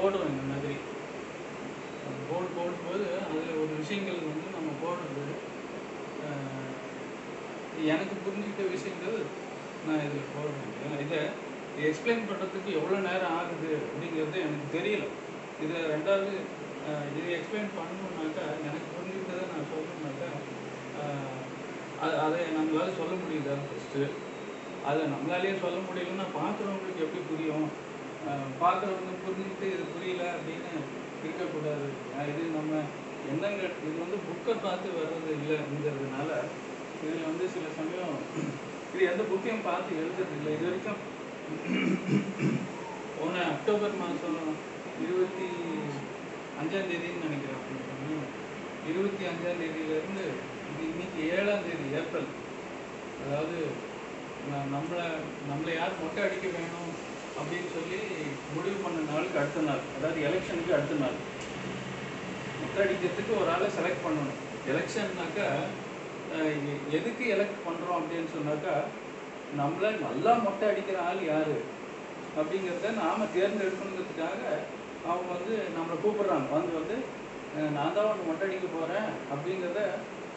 போடுறோம் இந்த மாதிரி. போர்டு போடும்போது அதில் ஒரு விஷயங்கள் வந்து நம்ம போடுறது எனக்கு புரிஞ்சுக்கிட்ட விஷயங்கள் நான் இதில் போடுறேன் இதை எக்ஸ்பிளைன் பண்ணுறதுக்கு எவ்வளோ நேரம் ஆகுது அப்படிங்கிறது எனக்கு தெரியல. இதை ரெண்டாவது இதை இது எக்ஸ்பிளைன் பண்ணணுன்னாக்கா எனக்கு புரிஞ்சுக்கிட்டதை நான் சொல்லணுன்னாக்கா அது அதை நம்மளால சொல்ல முடியுதா ஃபஸ்ட்டு அதை நம்மளாலேயே சொல்ல முடியலன்னா பார்க்குறவங்களுக்கு எப்படி புரியும்? பார்க்குறவங்க புரிஞ்சுக்கிட்டு இது புரியல அப்படின்னு இருக்கக்கூடாது. இது நம்ம எண்ணங்கள் இது வந்து புக்கை பார்த்து வர்றது இல்லைங்கிறதுனால இதில் வந்து சில சமயம் இது எந்த புக்கையும் பார்த்து எழுதுறது இல்லை. இது வரைக்கும் போன அக்டோபர் மாதம் இருபத்தி அஞ்சாம் தேதின்னு நினைக்கிறேன். அப்படின்னு இருபத்தி அஞ்சாம் தேதியிலேருந்து இது இன்னைக்கு ஏழாம் தேதி ஏப்ரல். அதாவது நம்மளை நம்மளை யார் மொட்டை அடிக்க வேணும்? அப்படின்னு சொல்லி முடிவு பண்ண நாளுக்கு அடுத்த நாள். அதாவது எலெக்ஷனுக்கு அடுத்த நாள். மொட்டை அடிக்கிறதுக்கு ஒரு ஆளை செலக்ட் பண்ணணும். எலெக்ஷன்னாக்கா எ- எதுக்கு எலெக்ட் பண்ணுறோம் அப்படின்னு சொன்னாக்கா நம்மளை நல்லா மொட்டை அடிக்கிற ஆள் யார்? அப்படிங்கிறத நாம் தேர்ந்தெடுக்கணுங்கிறதுக்காக அவங்க வந்து நம்மளை கூப்பிடுறாங்க. வந்து வந்து நான் தான் ஒன்று மொட்டை அடிக்க போகிறேன் அப்படிங்கிறத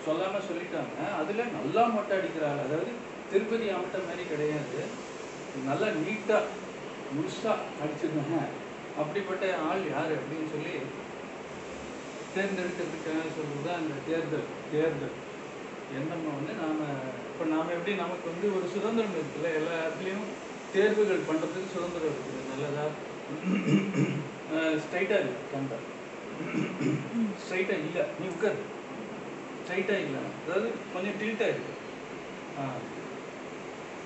சொல்லாமல் சொல்லிட்டாங்க. அதில் நல்லா மொட்டை அடிக்கிற ஆள் அதாவது திருப்பதி அமட்ட மாதிரி கிடையாது. நல்லா நீட்டாக முழுசாக அடிச்சிருந்தாங்க அப்படிப்பட்ட ஆள் யார் அப்படின்னு சொல்லி தேர்ந்தெடுக்கிறதுக்காக சொல்கிறது தான் அந்த தேர்தல் தேர்தல். என்னம்மா வந்து நாம் இப்போ நாம் எப்படி நமக்கு வந்து ஒரு சுதந்திரம் இருக்குல்ல எல்லா இடத்துலையும் தேர்வுகள் பண்ணுறதுக்கு சுதந்திரம் இருக்குது. நல்லதா? ஸ்ட்ரைட்டாக இல்லை கண்டா. ஸ்ட்ரைட்டாக இல்லை. நீ உட்காரு. ஸ்ட்ரைட்டாக இல்லை. அதாவது கொஞ்சம் டில்ட்டாக இருக்கு. ஆ.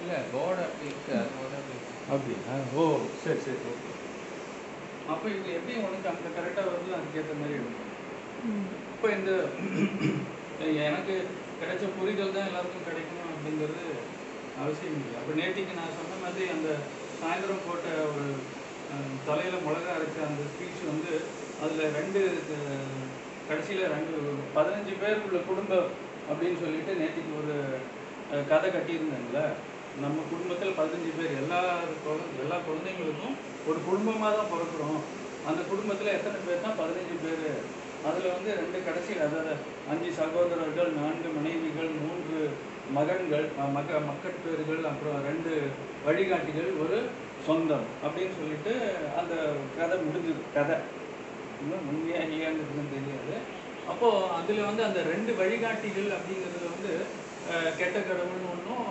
இல்லை போர்டு இருக்குது அதோட அப்படியா? ஓ சரி சரி ஓகே. அப்போ இது எப்படி உனக்கு அந்த கரெக்டாக வருது அதுக்கேற்ற மாதிரி எடுக்கும் இப்போ இந்த எனக்கு கிடைச்ச புரிதல் தான் எல்லாருக்கும் கிடைக்கணும் அப்படிங்கிறது அவசியம் இல்லை. அப்போ நேத்திக்கு நான் சொன்ன மாதிரி அந்த சாயந்தரம் போட்ட ஒரு தலையில மிளகா அரைச்ச அந்த ஸ்பீச் வந்து அதில் ரெண்டு கடைசியில் ரெண்டு பதினஞ்சு பேர் உள்ள குடும்பம் அப்படின்னு சொல்லிட்டு நேத்திக்கு ஒரு கதை கட்டியிருந்தாங்கல்ல நம்ம குடும்பத்தில் பதினஞ்சு பேர் எல்லா எல்லா குழந்தைங்களுக்கும் ஒரு குடும்பமாக தான் பிறக்கிறோம். அந்த குடும்பத்தில் எத்தனை பேர் தான் பதினஞ்சு பேர்? அதில் வந்து ரெண்டு கடைசியில் அதாவது அஞ்சு சகோதரர்கள் நான்கு மனைவிகள் மூன்று மகன்கள் மக மக்கட்பேர்கள் அப்புறம் ரெண்டு வழிகாட்டிகள் ஒரு சொந்தம் அப்படின்னு சொல்லிட்டு அந்த கதை முடிஞ்சது. கதை. இன்னும் உண்மையா இல்லையாங்கிறதுன்னு தெரியாது. அப்போது அதில் வந்து அந்த ரெண்டு வழிகாட்டிகள் அப்படிங்கிறது வந்து கெட்ட கடவுள்னு ஒன்றும்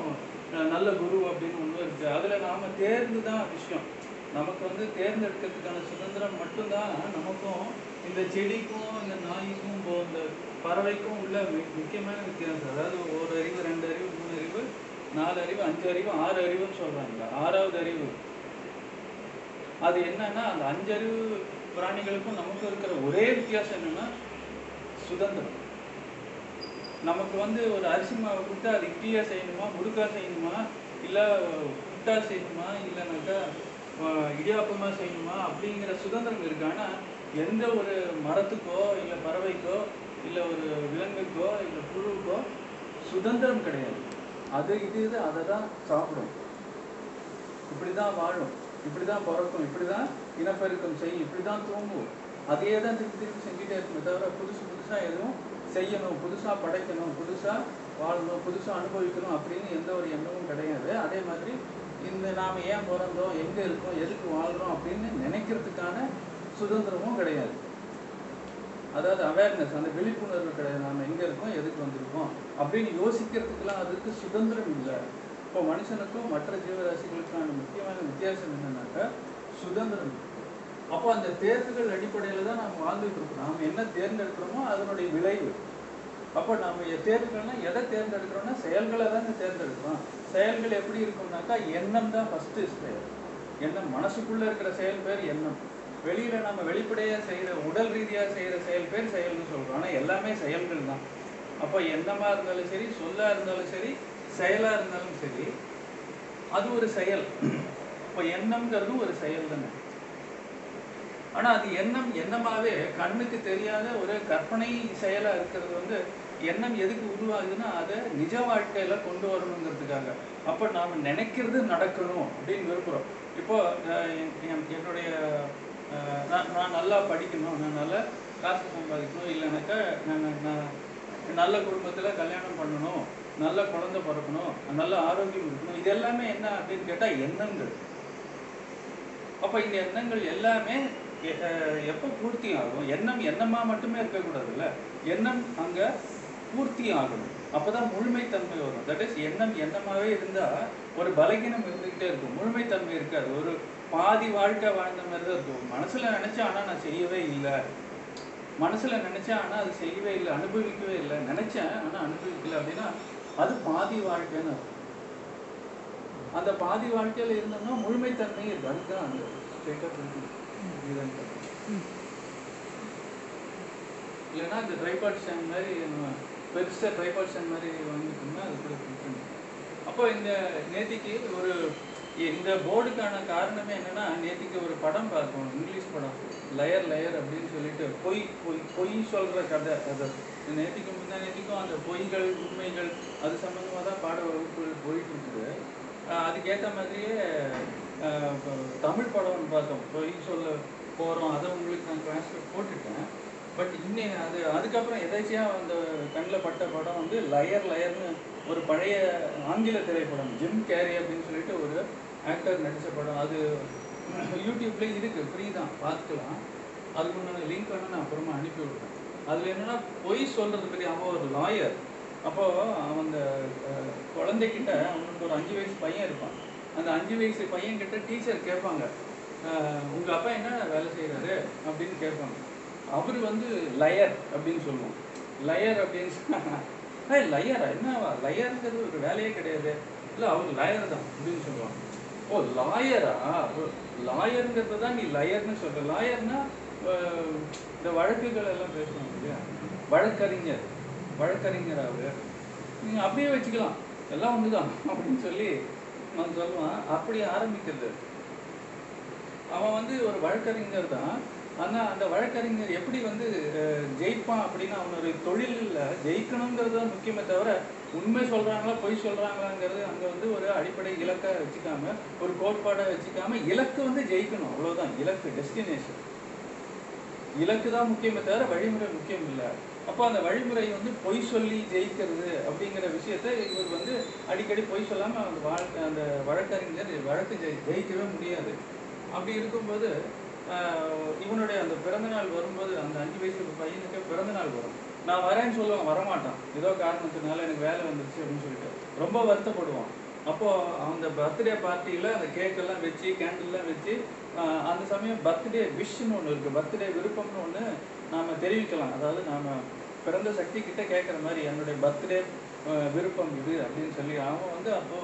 நல்ல குரு அப்படின்னு ஒன்று இருக்குது அதில் நாம் தேர்ந்து தான் விஷயம். நமக்கு வந்து தேர்ந்தெடுக்கிறதுக்கான சுதந்திரம் மட்டும்தான் நமக்கும் இந்த செடிக்கும் இந்த நாய்க்கும் இப்போ இந்த பறவைக்கும் உள்ள முக்கியமான வித்தியாசம். அதாவது ஒரு அறிவு ரெண்டு அறிவு மூணு அறிவு நாலு அறிவு அஞ்சு அறிவு ஆறு அறிவுன்னு சொல்கிறாங்க ஆறாவது அறிவு. அது என்னன்னா அந்த அஞ்சறிவு பிராணிகளுக்கும் நமக்கும் இருக்கிற ஒரே வித்தியாசம் என்னன்னா சுதந்திரம். நமக்கு வந்து ஒரு அரிசி மாவு கொடுத்து அது இட்லியாக செய்யணுமா முடுக்கா செய்யணுமா இல்லை புட்டா செய்யணுமா இல்லைனாக்கா இடியாப்பமாக இடியாப்பமா செய்யணுமா அப்படிங்கிற சுதந்திரம் இருக்குது ஆனால் எந்த ஒரு மரத்துக்கோ இல்லை பறவைக்கோ இல்லை ஒரு விலங்குக்கோ இல்லை புழுவுக்கோ சுதந்திரம் கிடையாது. அது இது இது அதை தான் சாப்பிடும். இப்படி தான் வாழும். இப்படி தான் பிறக்கும். இப்படி தான் இனப்பெருக்கம் செய்யும். இப்படி தான் தூங்கும் அதே தான் திருப்பி திருப்பி செஞ்சுட்டே இருக்குமே தவிர புதுசு புதுசாக எதுவும் செய்யணும் புதுசாக படைக்கணும் புதுசாக வாழணும் புதுசாக அனுபவிக்கணும் அப்படின்னு எந்த ஒரு எண்ணமும் கிடையாது. அதே மாதிரி இந்த நாம் ஏன் பிறந்தோம் எங்கே இருக்கோம் எதுக்கு வாழ்கிறோம் அப்படின்னு நினைக்கிறதுக்கான சுதந்திரமும் கிடையாது. அதாவது அவேர்னஸ் அந்த விழிப்புணர்வு கிடையாது. நாம் எங்கே இருக்கோம் எதுக்கு வந்திருக்கோம் அப்படின்னு யோசிக்கிறதுக்கெல்லாம் அதுக்கு சுதந்திரம் இல்லை. இப்போ மனுஷனுக்கும் மற்ற ஜீவராசிகளுக்கான முக்கியமான வித்தியாசம் என்னன்னாக்கா சுதந்திரம். அப்போ அந்த தேர்வுகள் அடிப்படையில் தான் நாம் வாழ்ந்துட்டு இருக்கோம். நாம் என்ன தேர்ந்தெடுக்கிறோமோ அதனுடைய விளைவு. அப்போ நம்ம எ- தேர்வுகள்னா எதை தேர்ந்தெடுக்கிறோம்னா செயல்களை தானே தேர்ந்தெடுக்கிறோம். செயல்கள் எப்படி இருக்கும்னாக்கா எண்ணம் தான் ஃபஸ்ட்டு செயல். எண்ணம் மனசுக்குள்ள இருக்கிற செயல் பேர் எண்ணம். வெளியில் நம்ம வெளிப்படையா செய்யற உடல் ரீதியா செய்யற செயல் பேர் செயல்னு சொல்றோம். ஆனா எல்லாமே செயல்கள் தான். அப்போ எண்ணமாக இருந்தாலும் சரி சொல்லா இருந்தாலும் சரி செயலா இருந்தாலும் சரி அது ஒரு செயல். இப்போ எண்ணம்ங்கிறது ஒரு செயல் தானே. ஆனா அது எண்ணம் எண்ணமாகவே கண்ணுக்கு தெரியாத ஒரு கற்பனை செயலா இருக்கிறது வந்து எண்ணம் எதுக்கு உருவாகுதுன்னா அதை நிஜ வாழ்க்கையில கொண்டு வரணுங்கிறதுக்காக. அப்ப நாம நினைக்கிறது நடக்கணும் அப்படின்னு விரும்புகிறோம் இப்போ என்- என்னுடைய அஹ், நான் நான் நல்லா படிக்கணும் நான் நல்லா காசு சம்பாதிக்கணும் இல்லைனாக்கா நான் நான் நல்ல குடும்பத்தில் கல்யாணம் பண்ணணும் நல்ல குழந்தை பிறக்கணும் நல்ல ஆரோக்கியம் இருக்கணும் இது எல்லாமே என்ன அப்படின்னு கேட்டால் எண்ணங்கள். அப்போ இந்த எண்ணங்கள் எல்லாமே எ- அஹ் எப்போ பூர்த்தி ஆகும் எண்ணம் எண்ணமாக மட்டுமே இருக்கக்கூடாதுல்ல. எண்ணம் அங்க பூர்த்தி ஆகணும் அப்பதான் முழுமைத்தன்மை வரும். தட் இஸ் எண்ணம் எண்ணமாவே இருந்தா ஒரு பலகீனம் இருந்துகிட்டே இருக்கும். முழுமைத்தன்மை இருக்காது. ஒரு பாதி வாழ்க்கை வாழ்ந்த மாதிரி தான் இருக்கும். மனசுல நினைச்சேன் ஆனா நான் செய்யவே இல்லை. மனசுல நினைச்சேன் ஆனா அது செய்யவே இல்லை. அனுபவிக்கவே இல்லை. நினைச்சேன் ஆனா அனுபவிக்கல அப்படின்னா அது பாதி வாழ்க்கைன்னு அர்த்தம். அந்த பாதி வாழ்க்கையில இருந்தோம்னா முழுமைத்தன்மை அதுதான் அந்த இல்லைன்னா இந்த ட்ரைபாட் ஸ்டாண்ட் மாதிரி பெருசாக ட்ரைபாட் ஸ்டாண்ட் மாதிரி வாங்கிட்டோம்னா அது கூட பிரச்சனை அப்போ இந்த நேத்திக்கு ஒரு இந்த போர்டுக்கான காரணமே என்னன்னா நேத்திக்கு ஒரு படம் பார்த்தோம் இங்கிலீஷ் படம். லயர் லயர் அப்படின்னு சொல்லிட்டு பொய் பொய் பொய் சொல்ற கதை அது. நேத்திக்கு முந்தா நேத்திக்கும் அந்த பொய்கள் உண்மைகள் அது சம்மந்தமாக தான் பாட வகுப்புகள் போயிட்டு இருக்குது அதுக்கேற்ற மாதிரியே தமிழ் படம்னு பார்த்தோம். பொய் சொல்ல போகிறோம் அதை உங்களுக்கு நான் கிளாஸில் போட்டுட்டேன். பட் இன்னும் அது அதுக்கப்புறம் எதாச்சியாக அந்த கண்ணில் பட்ட படம் வந்து லயர் லயர்னு ஒரு பழைய ஆங்கில திரைப்படம் ஜிம் கேரி அப்படின்னு சொல்லிட்டு ஒரு ஆக்டர் நடித்த படம். அது யூடியூப்ல இருக்கு ஃப்ரீ தான் பார்த்துக்கலாம். அதுக்கு முன்னாடி லிங்க் வேணா நான் அப்புறமா அனுப்பி விடுறேன். அதில் என்னென்னா பொய் சொல்கிறது பற்றி அவன் ஒரு லாயர் அப்போ அவன் அந்த குழந்தைக்கிட்ட அவனுக்கு ஒரு அஞ்சு வயசு பையன் இருப்பான். அந்த அஞ்சு வயசு பையன்கிட்ட டீச்சர் கேட்பாங்க. உங்கள் அப்பா என்ன வேலை செய்கிறாரு அப்படின்னு கேட்பாங்க. அவர் வந்து லயர் அப்படின்னு சொல்லுவோம். லயர் அப்படின்னு சொன்னா ஏய் லயரா என்னவா? லயருங்கிறது ஒரு வேலையே கிடையாது. இல்லை அவர் லயர் தான் அப்படின்னு சொல்லுவாங்க. ஓ லாயரா லாயருங்கிறது தான் நீ லயர்னு சொல்ற. லாயர்னா இந்த வழக்குகள் எல்லாம் பேசுவாங்க இல்லையா? வழக்கறிஞர். வழக்கறிஞர் அவர் நீங்க அப்படியே வச்சுக்கலாம். எல்லாம் ஒண்ணுதான் அப்படின்னு சொல்லி நான் சொல்லுவான். அப்படி ஆரம்பிக்கிறது. அவன் வந்து ஒரு வழக்கறிஞர் தான். ஆனா அந்த வழக்கறிஞர் எப்படி வந்து அஹ், ஜெயிப்பான் அப்படின்னு அவனுடைய தொழிலில் ஜெயிக்கணுங்கிறது தான் முக்கியமே தவிர உண்மை சொல்றாங்களா பொய் சொல்கிறாங்களாங்கிறது அங்க வந்து ஒரு அடிப்படை இலக்கை வச்சுக்காம ஒரு கோட்பாடை வச்சுக்காம இலக்கு வந்து ஜெயிக்கணும். அவ்வளவுதான். இலக்கு டெஸ்டினேஷன் இலக்கு தான் முக்கியமே தவிர வழிமுறை முக்கியம் இல்லை. அப்போ அந்த வழிமுறை வந்து பொய் சொல்லி ஜெயிக்கிறது அப்படிங்கிற விஷயத்தை இவர் வந்து அடிக்கடி பொய் சொல்லாம அந்த வாழ்க்கை அந்த வழக்கறிஞர் வழக்கு ஜெயிக்கவே முடியாது. அப்படி இருக்கும்போது இவனுடைய அந்த பிறந்தநாள் வரும்போது அந்த அஞ்சு வயசு பையனுக்கு பிறந்தநாள் வரும். நான் வரேன்னு சொல்லுவான் வரமாட்டான். ஏதோ காரணத்தினால எனக்கு வேலை வந்துருச்சு அப்படின்னு சொல்லிட்டு. ரொம்ப வருத்தப்படுவான். அப்போ அந்த பர்த்டே பார்ட்டியில அந்த கேக் எல்லாம் வச்சு கேண்டில்லாம் வச்சு அந்த சமயம் பர்த்டே விஷ்னு ஒன்று இருக்கு. பர்த்டே விருப்பம்னு ஒன்று நாம தெரிவிக்கலாம். அதாவது நாம பிறந்த சக்தி கிட்ட கேட்குற மாதிரி என்னுடைய பர்த்டே விருப்பம் இது அப்படின்னு சொல்லி அவன் வந்து அப்போ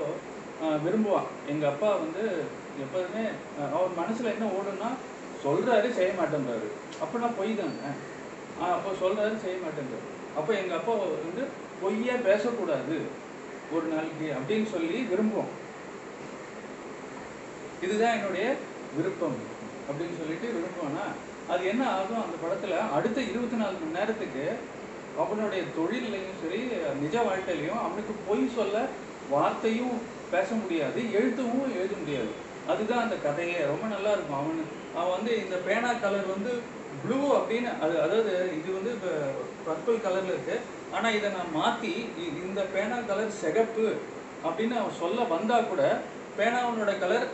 விரும்புவான். எங்க அப்பா வந்து எப்போதுமே அவன் அவர் மனசுல என்ன ஓடுன்னா சொல்றாரு செய்ய மாட்டேன்றாரு. அப்படின்னா பொய் தானே? ஆஹ், அப்போ சொல்றாரு செய்ய மாட்டேன்றாரு. அப்போ எங்க அப்பா வந்து பொய்யே பேசக்கூடாது ஒரு நாளைக்கு அப்படின்னு சொல்லி விரும்புவோம். இதுதான் என்னுடைய விருப்பம் அப்படின்னு சொல்லிட்டு விரும்புவோம்னா அது என்ன ஆகும்? அந்த படத்துல அடுத்த இருபத்தி நாலு மணி நேரத்துக்கு அவனுடைய தொழிலையும் சரி நிஜ வாழ்க்கையிலையும் அவனுக்கு பொய் சொல்ல வார்த்தையும் பேச முடியாது எழுத்தவும் எழுத முடியாது. அதுதான் அந்த கதையே. ரொம்ப நல்லா இருக்கும். அவனுக்கு அவன் வந்து இந்த பேனா கலர் வந்து ப்ளூ அப்படின்னு அது அதாவது இது வந்து இப்போ பர்பிள் கலரில் இருக்குது ஆனால் இதை நான் மாற்றி இந்த பேனா கலர் சிகப்பு அப்படின்னு அவன் சொல்ல வந்தால் கூட பேனாவனோட கலர்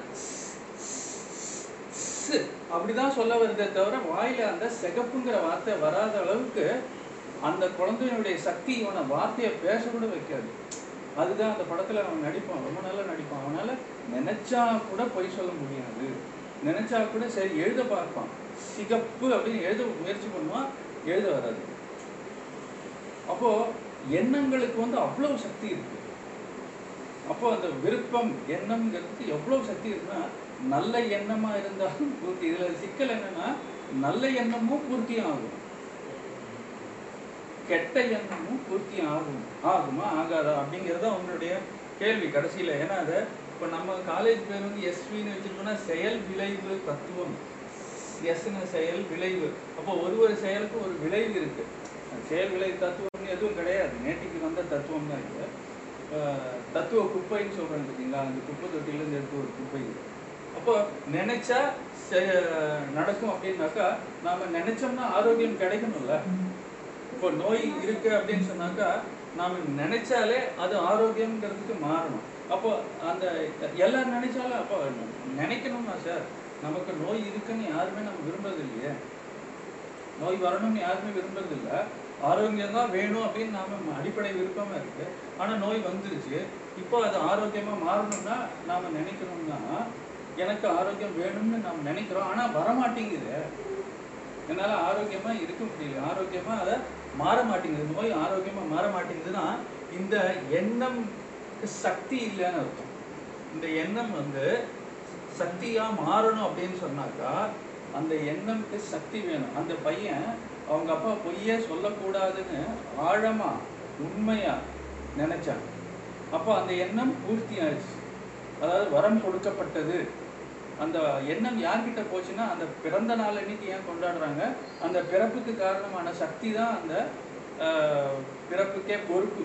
அப்படிதான் சொல்ல வருதே தவிர வாயில அந்த சிகப்புங்கிற வார்த்தை வராத அளவுக்கு அந்த குழந்தையினுடைய சக்தி இவனை வார்த்தையை பேச கூட வைக்காது. அதுதான் அந்த படத்துல அவன் நடிப்பான். ரொம்ப நல்லா நடிப்பான். அவனால நினைச்சா கூட பொய் சொல்ல முடியாது. நினைச்சா கூட சரி எழுத பார்ப்பான். சிகப்பு அப்படின்னு எழுத முயற்சி பண்ணுவான் எழுத வராது. அப்போ எண்ணங்களுக்கு வந்து அவ்வளவு சக்தி இருக்கு. அப்போ அந்த விருப்பம் எண்ணம்ங்கிறதுக்கு எவ்வளவு சக்தி இருக்குன்னா நல்ல எண்ணமா இருந்தாலும் பூர்த்தி. இதுல சிக்கல் என்னன்னா நல்ல எண்ணமும் பூர்த்தி ஆகும். கெட்ட எண்ணமும் பூர்த்தி ஆகும். ஆகுமா ஆகாதா அப்படிங்கிறது தான் உங்களுடைய கேள்வி கடைசியில. ஏன்னா அதை இப்போ நம்ம காலேஜ் பேர் வந்து எஸ்வின்னு வச்சுருக்கோம்னா செயல் விளைவு தத்துவம். எஸ்ன செயல் விளைவு. அப்போ ஒரு ஒரு செயலுக்கும் ஒரு விளைவு இருக்கு. செயல் விளைவு தத்துவம்னு எதுவும் கிடையாது. நேற்றுக்கு வந்த தத்துவம் தான் இது. தத்துவ குப்பைன்னு சொல்றாங்க பார்த்தீங்களா அந்த குப்பை தொட்டிலேருந்து எடுத்து ஒரு குப்பை அப்போ நினைச்சா செ- நடக்கும் அப்படின்னாக்கா நாம நினைச்சோம்னா ஆரோக்கியம் கிடைக்கணும்ல. இப்போ நோய் இருக்கு அப்படின்னு சொன்னாக்கா நாம நினைச்சாலே அது ஆரோக்கியம்ங்கிறதுக்கு மாறணும். அப்போ அந்த எல்லாரும் நினைச்சாலும் அப்போ நினைக்கணுமா சார்? நமக்கு நோய் இருக்குன்னு யாருமே நம்ம விரும்புறது இல்லையே நோய் வரணும்னு யாருமே விரும்புறது இல்ல ஆரோக்கியம் தான் வேணும் அப்படின்னு நாம அடிப்படை விருப்பமா இருக்கு. ஆனா நோய் வந்துருச்சு. இப்போ அது ஆரோக்கியமா மாறணும்னா நாம நினைக்கணும்னா எனக்கு ஆரோக்கியம் வேணும்னு நாம் நினைக்கிறோம். ஆனா வரமாட்டேங்குது. என்னால ஆரோக்கியமா இருக்க முடியல. ஆரோக்கியமா அதை மாற மாட்டேங்குது. நோய் ஆரோக்கியமா மாற மாட்டேங்குதுன்னா இந்த எண்ணம் சக்தி இல்லைன்னு அர்த்தம். இந்த எண்ணம் வந்து சக்தியா மாறணும் அப்படின்னு சொன்னாக்கா அந்த எண்ணம்க்கு சக்தி வேணும். அந்த பையன் அவங்க அப்பா பொய்யே சொல்லக்கூடாதுன்னு ஆழமா உண்மையா நினச்சாங்க அப்போ அந்த எண்ணம் பூர்த்தி ஆயிடுச்சு அதாவது வரம் கொடுக்கப்பட்டது. அந்த எண்ணம் யார்கிட்ட போச்சுன்னா அந்த பிறந்த நாள் அன்னைக்கு ஏன் கொண்டாடுறாங்க? அந்த பிறப்புக்கு காரணமான சக்தி தான் அந்த பிறப்புக்கே பொறுப்பு.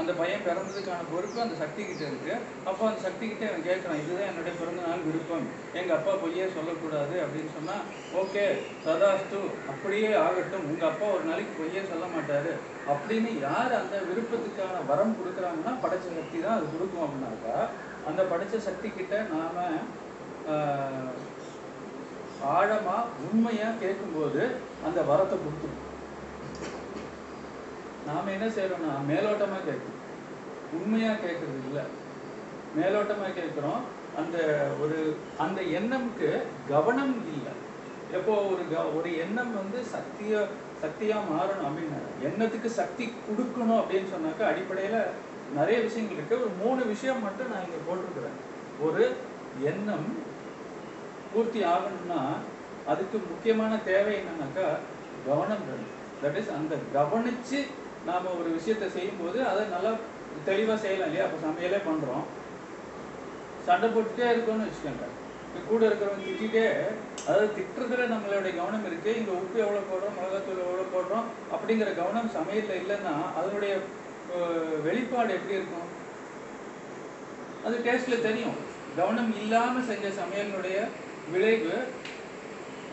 அந்த பையன் பிறந்ததுக்கான பொறுப்பு அந்த சக்தி கிட்ட இருக்கு. அப்போ அந்த சக்தி கிட்ட அவன் கேட்கறான் இதுதான் என்னுடைய பிறந்த நாள் விருப்பம். எங்க அப்பா பொய்யே சொல்லக்கூடாது. அப்படின்னு சொன்னா ஓகே ததாஸ்து அப்படியே ஆகட்டும். உங்க அப்பா ஒரு நாளைக்கு பொய்யே சொல்ல மாட்டாரு. அப்படின்னு யார் அந்த விருப்பத்துக்கான வரம் கொடுக்குறாங்கன்னா படைச்ச சக்தி தான் அது கொடுக்கும் அப்படின்னாக்கா அந்த படைச்ச சக்தி கிட்ட நாம ஆழமா உண்மையா கேட்கும்போது அந்த வரத்தை கொடுத்துரும். நாம் என்ன செய்கிறோம்னா மேலோட்டமாக கேட்குறோம். உண்மையாக கேட்கறது இல்லை. மேலோட்டமாக கேட்குறோம். அந்த ஒரு அந்த எண்ணம்க்கு கவனம் இல்லை. எப்போ ஒரு க ஒரு எண்ணம் வந்து சக்தியா சக்தியாக மாறணும் அப்படின்னா எண்ணத்துக்கு சக்தி கொடுக்கணும் அப்படின்னு சொன்னாக்கா அடிப்படையில் நிறைய விஷயங்கள் இருக்கு. ஒரு மூணு விஷயம் மட்டும் நான் இங்கே போட்டிருக்கிறேன். ஒரு எண்ணம் பூர்த்தி ஆகணும்னா அதுக்கு முக்கியமான தேவை என்னன்னாக்கா கவனம் வேணும். தட் இஸ் அந்த கவனிச்சு நாம ஒரு விஷயத்தை செய்யும்போது அதை நல்லா தெளிவாக செய்யலாம் இல்லையா? அப்போ சமையலே பண்றோம். சண்டை போட்டுட்டே இருக்கோம்னு வச்சுக்கோங்க. கூட இருக்கிறவங்க திட்டிட்டே அதாவது திட்டுறதுல நம்மளுடைய கவனம் இருக்கு. இங்க உப்பு எவ்வளவு போடுறோம் மிளகாத்தூள் எவ்வளோ போடுறோம் அப்படிங்கிற கவனம் சமையல்ல இல்லைன்னா அதனுடைய வெளிப்பாடு எப்படி இருக்கும்? அது டேஸ்ட்ல தெரியும். கவனம் இல்லாம செஞ்ச சமையலினுடைய விளைவு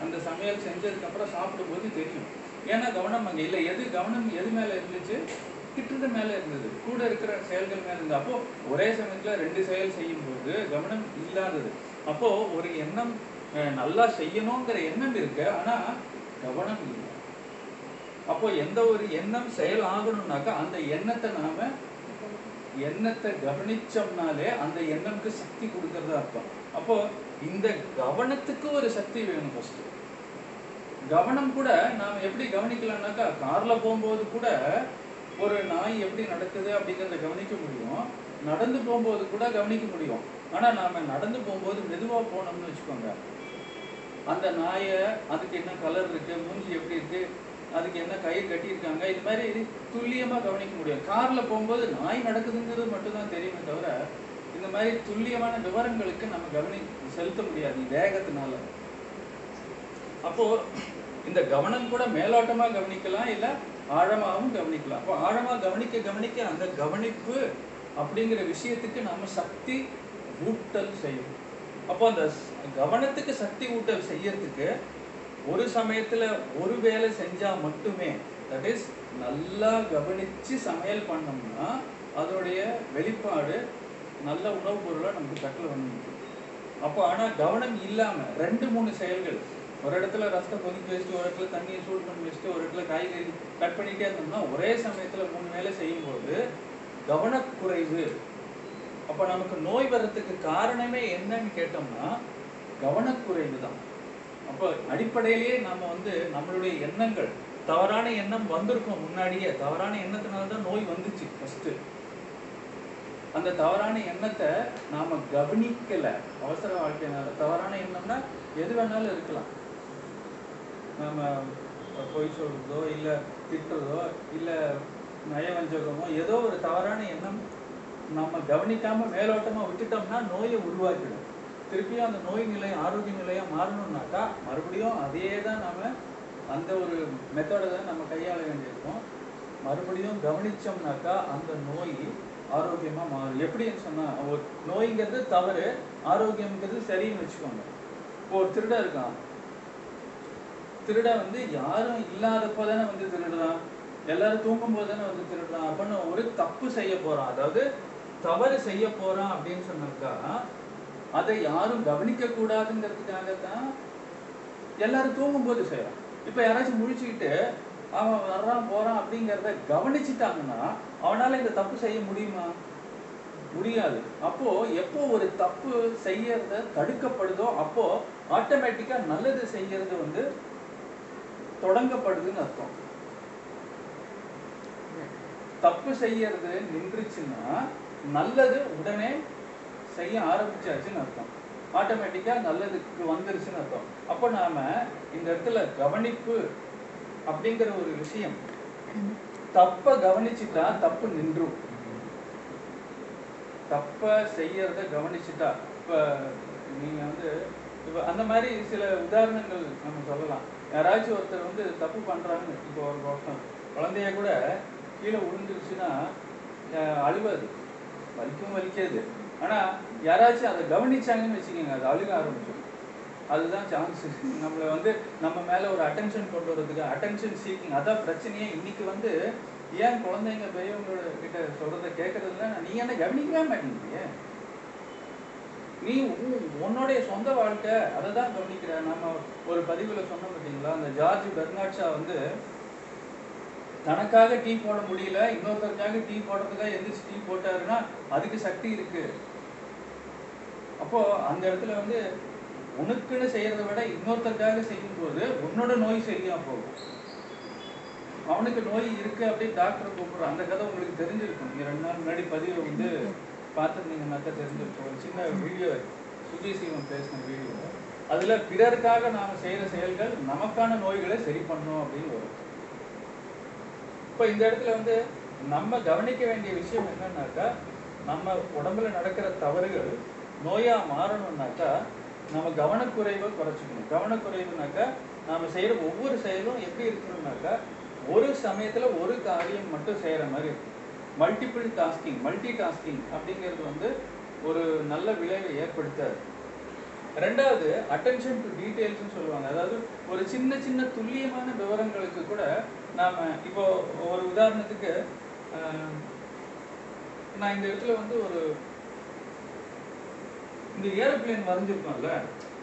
அந்த சமையல் செஞ்சதுக்கு அப்புறம் சாப்பிடும்போது தெரியும். ஏன்னா கவனம் அங்க இல்லை. எது கவனம் எது மேல இருந்துச்சு? திட்டுறது மேல இருந்தது. கூட இருக்கிற செயல்கள் மேல இருந்தது. அப்போ ஒரே சமயத்துல ரெண்டு செயல் செய்யும்போது கவனம் இல்லாதது. அப்போ ஒரு எண்ணம் அஹ், நல்லா செய்யணுங்கிற எண்ணம் இருக்கு ஆனா கவனம் இல்லை. அப்போ எந்த ஒரு எண்ணம் செயல் ஆகணும்னாக்கா அந்த எண்ணத்தை நாம எண்ணத்தை கவனிச்சோம்னாலே அந்த எண்ணம்க்கு சக்தி கொடுக்கறதா அர்த்தம். அப்போ இந்த கவனத்துக்கு ஒரு சக்தி வேணும் ஃபர்ஸ்ட் கவனம் கூட நாம எப்படி கவனிக்கலாம்னாக்கா கார்ல போகும்போது கூட ஒரு நாய் எப்படி நடக்குது அப்படிங்கிறத கவனிக்க முடியும். நடந்து போகும்போது கூட கவனிக்க முடியும். ஆனா நாம நடந்து போகும்போது மெதுவா போனோம்னு வச்சுக்கோங்க. அந்த நாயை அதுக்கு என்ன கலர் இருக்கு மூஞ்சி எப்படி இருக்கு அதுக்கு என்ன கயிறு கட்டியிருக்காங்க இது மாதிரி துல்லியமா கவனிக்க முடியும். கார்ல போகும்போது நாய் நடக்குதுங்கிறது மட்டும்தான் தெரியுமே தவிர இந்த மாதிரி துல்லியமான விவரங்களுக்கு நம்ம கவனி செலுத்த முடியாது வேகத்தினால. அப்போ இந்த கவனம் கூட மேலோட்டமா கவனிக்கலாம் இல்ல ஆழமாகவும் கவனிக்கலாம். அப்போ ஆழமா கவனிக்க கவனிக்க அந்த கவனிப்பு அப்படிங்கிற விஷயத்துக்கு நம்ம சக்தி ஊட்டல் செய்யணும் அப்போ அந்த கவனத்துக்கு சக்தி ஊட்டல் செய்யறதுக்கு ஒரு சமயத்துல ஒரு வேலை செஞ்சா மட்டுமே தட் இஸ் நல்லா கவனிச்சு சமையல் பண்ணோம்னா அதோடைய வெளிப்பாடு நல்ல உணவுப் பொருளை நமக்கு தட்டில் வந்து அப்போ ஆனால் கவனம் இல்லாமல் ரெண்டு மூணு செயல்கள் ஒரு இடத்துல ரசத்தை கொதிக்க வச்சுட்டு ஒரு இடத்துல தண்ணியை சூடு பண்ணி வச்சுட்டு ஒரு இடத்துல காய்கறி கட் பண்ணிட்டே இருந்தோம்னா ஒரே சமயத்துல மூணு வேலை செய்யும்போது கவனக்குறைவு. அப்ப நமக்கு நோய் வர்றதுக்கு காரணமே என்னன்னு கேட்டோம்னா கவனக்குறைவு தான். அப்போ அடிப்படையிலேயே நம்ம வந்து நம்மளுடைய எண்ணங்கள் தவறான எண்ணம் வந்திருக்கும் முன்னாடியே தவறான எண்ணத்தினால தான் நோய் வந்துச்சு ஃபர்ஸ்ட் அந்த தவறான எண்ணத்தை நாம கவனிக்கல. அவசர வாழ்க்கையினால. தவறான எண்ணம்னா எது வேணாலும் இருக்கலாம். நம்ம பொய் சொல்றதோ இல்ல திட்டுறதோ இல்ல நயவஞ்சகமோ ஏதோ ஒரு தவறான எண்ணம் நம்ம கவனிக்காம மேலோட்டமா விட்டுட்டோம்னா நோயை உருவாக்கிடும். திருப்பியும் அந்த நோய் நிலையம் ஆரோக்கிய நிலையம் மாறணும்னாக்கா மறுபடியும் அதே தான் நாம அந்த ஒரு மெத்தடை தான் நம்ம கையாள வேண்டியிருக்கும். மறுபடியும் கவனிச்சோம்னாக்கா அந்த நோய் ஆரோக்கியமா மாறும். எப்படின்னு சொன்னா ஒரு நோய்ங்கிறது தவறு ஆரோக்கியம்ங்கிறது சரின்னு வச்சுக்கோங்க. இப்போ ஒரு திருடா இருக்கான். திருட வந்து யாரும் இல்லாதப்போ தானே வந்து திருடுறான். எல்லாரும் தூங்கும் போது தானே வந்து திருடுறான். அப்படின்னு ஒரு தப்பு செய்ய போறான். அதாவது தவறு செய்ய போறான் அப்படின்னு சொன்னாக்கா அதை யாரும் கவனிக்க கூடாதுங்கிறதுக்காக தான் எல்லாரும் தூங்கும் போது செய்யறான். இப்ப யாராச்சும் முழிச்சுக்கிட்டு அவன் வர்றான் போறான் அப்படிங்கிறத கவனிச்சுட்டாங்கன்னா அவனால இந்த தப்பு செய்ய முடியுமா? முடியாது. அப்போ எப்போ ஒரு தப்பு செய்யறத தடுக்கப்படுதோ அப்போ ஆட்டோமேட்டிக்கா நல்லது செய்யறது வந்து தொடங்கப்படுதுன்னு அர்த்தம். தப்பு செய்யறது நின்றுச்சுன்னா நல்லது உடனே செய்ய ஆரம்பிச்சாச்சுன்னு அர்த்தம். ஆட்டோமேட்டிக்கா நல்லதுக்கு வந்துருச்சுன்னு அர்த்தம். அப்போ நாம இந்த இடத்துல கவனிப்பு அப்படிங்கிற ஒரு விஷயம் தப்ப கவனிச்சுட்டா தப்பு நின்றும். தப்ப செய்யறத கவனிச்சுட்டா இப்ப நீங்க வந்து இப்ப அந்த மாதிரி சில உதாரணங்கள் நம்ம சொல்லலாம். யாராச்சும் ஒருத்தர் வந்து தப்பு பண்ணுறாங்கன்னு இப்போ ஒரு வருஷம் குழந்தைய கூட கீழே விழுந்துருச்சுன்னா அழுவாது. வலிக்கும் வலிக்காது. ஆனால் யாராச்சும் அதை கவனிச்சாங்கன்னு வச்சுக்கோங்க அது அழுக ஆரம்பிச்சிடும். அதுதான் சான்ஸ் நம்மளை வந்து நம்ம மேலே ஒரு அட்டென்ஷன் கொண்டு வரதுக்கு அட்டென்ஷன் சீக்கிங் அதான் பிரச்சனையே. இன்னைக்கு வந்து ஏன் குழந்தைங்க பெரியவங்களோட கிட்ட சொல்கிறத கேட்கறதுல நீ என்ன கவனிக்கவே மாட்டேங்கிறீங்க நீ உன்னுடைய சொந்த வாழ்க்கை அதை தான் கவனிக்கிற நம்ம ஒரு பதிவுல சொன்னோம் பார்த்தீங்களா? அந்த ஜார்ஜ் பெர்னாட்ஷா வந்து தனக்காக டீ போட முடியல இன்னொருத்தருக்காக டீ போடுறதுக்காக எந்திரிச்சு டீ போட்டாருன்னா அதுக்கு சக்தி இருக்கு. அப்போ அந்த இடத்துல வந்து உனக்குன்னு செய்யறதை விட இன்னொருத்தருக்காக செய்யும்போது உன்னோட நோய் சரியா போகும். அவனுக்கு நோய் இருக்கு அப்படின்னு டாக்டர் கூப்பிடுறான். அந்த கதை உங்களுக்கு தெரிஞ்சிருக்கும். நீங்க ரெண்டு நாள் முன்னாடி பதிவு வந்து பார்த்துருந்தீங்கன்னாக்கா தெரிஞ்சிருக்கும் ஒரு சின்ன வீடியோ சுஜி சீவன் பேசின வீடியோ. அதுல பிறருக்காக நாம செய்யற செயல்கள் நமக்கான நோய்களை சரி பண்ணும் அப்படின்னு வரும். இப்போ இந்த இடத்துல வந்து நம்ம கவனிக்க வேண்டிய விஷயம் என்னன்னாக்கா நம்ம உடம்புல நடக்கிற தவறுகள் நோயா மாறணும்னாக்கா நம்ம கவனக்குறைவை குறைச்சிக்கணும். கவனக்குறைவுனாக்கா நாம செய்யற ஒவ்வொரு செயலும் எப்படி இருக்கணும்னாக்கா ஒரு சமயத்துல ஒரு காரியம் மட்டும் செய்யற மாதிரி இருக்கும் மல்டிபிள் டாஸ்கிங் மல்டி டாஸ்கிங் அப்படிங்கிறது வந்து ஒரு நல்ல விளைவை ஏற்படுத்தாது. ரெண்டாவது அட்டென்ஷன் டு டீட்டெயில்ஸ்னு சொல்லுவாங்க. அதாவது ஒரு சின்ன சின்ன துல்லியமான விவரங்களுக்கு கூட நாம இப்போ ஒரு உதாரணத்துக்கு ஆஹ், நான் இந்த இடத்துல வந்து ஒரு இந்த ஏரோப்ளேன் வரைஞ்சிருக்கோம்ல.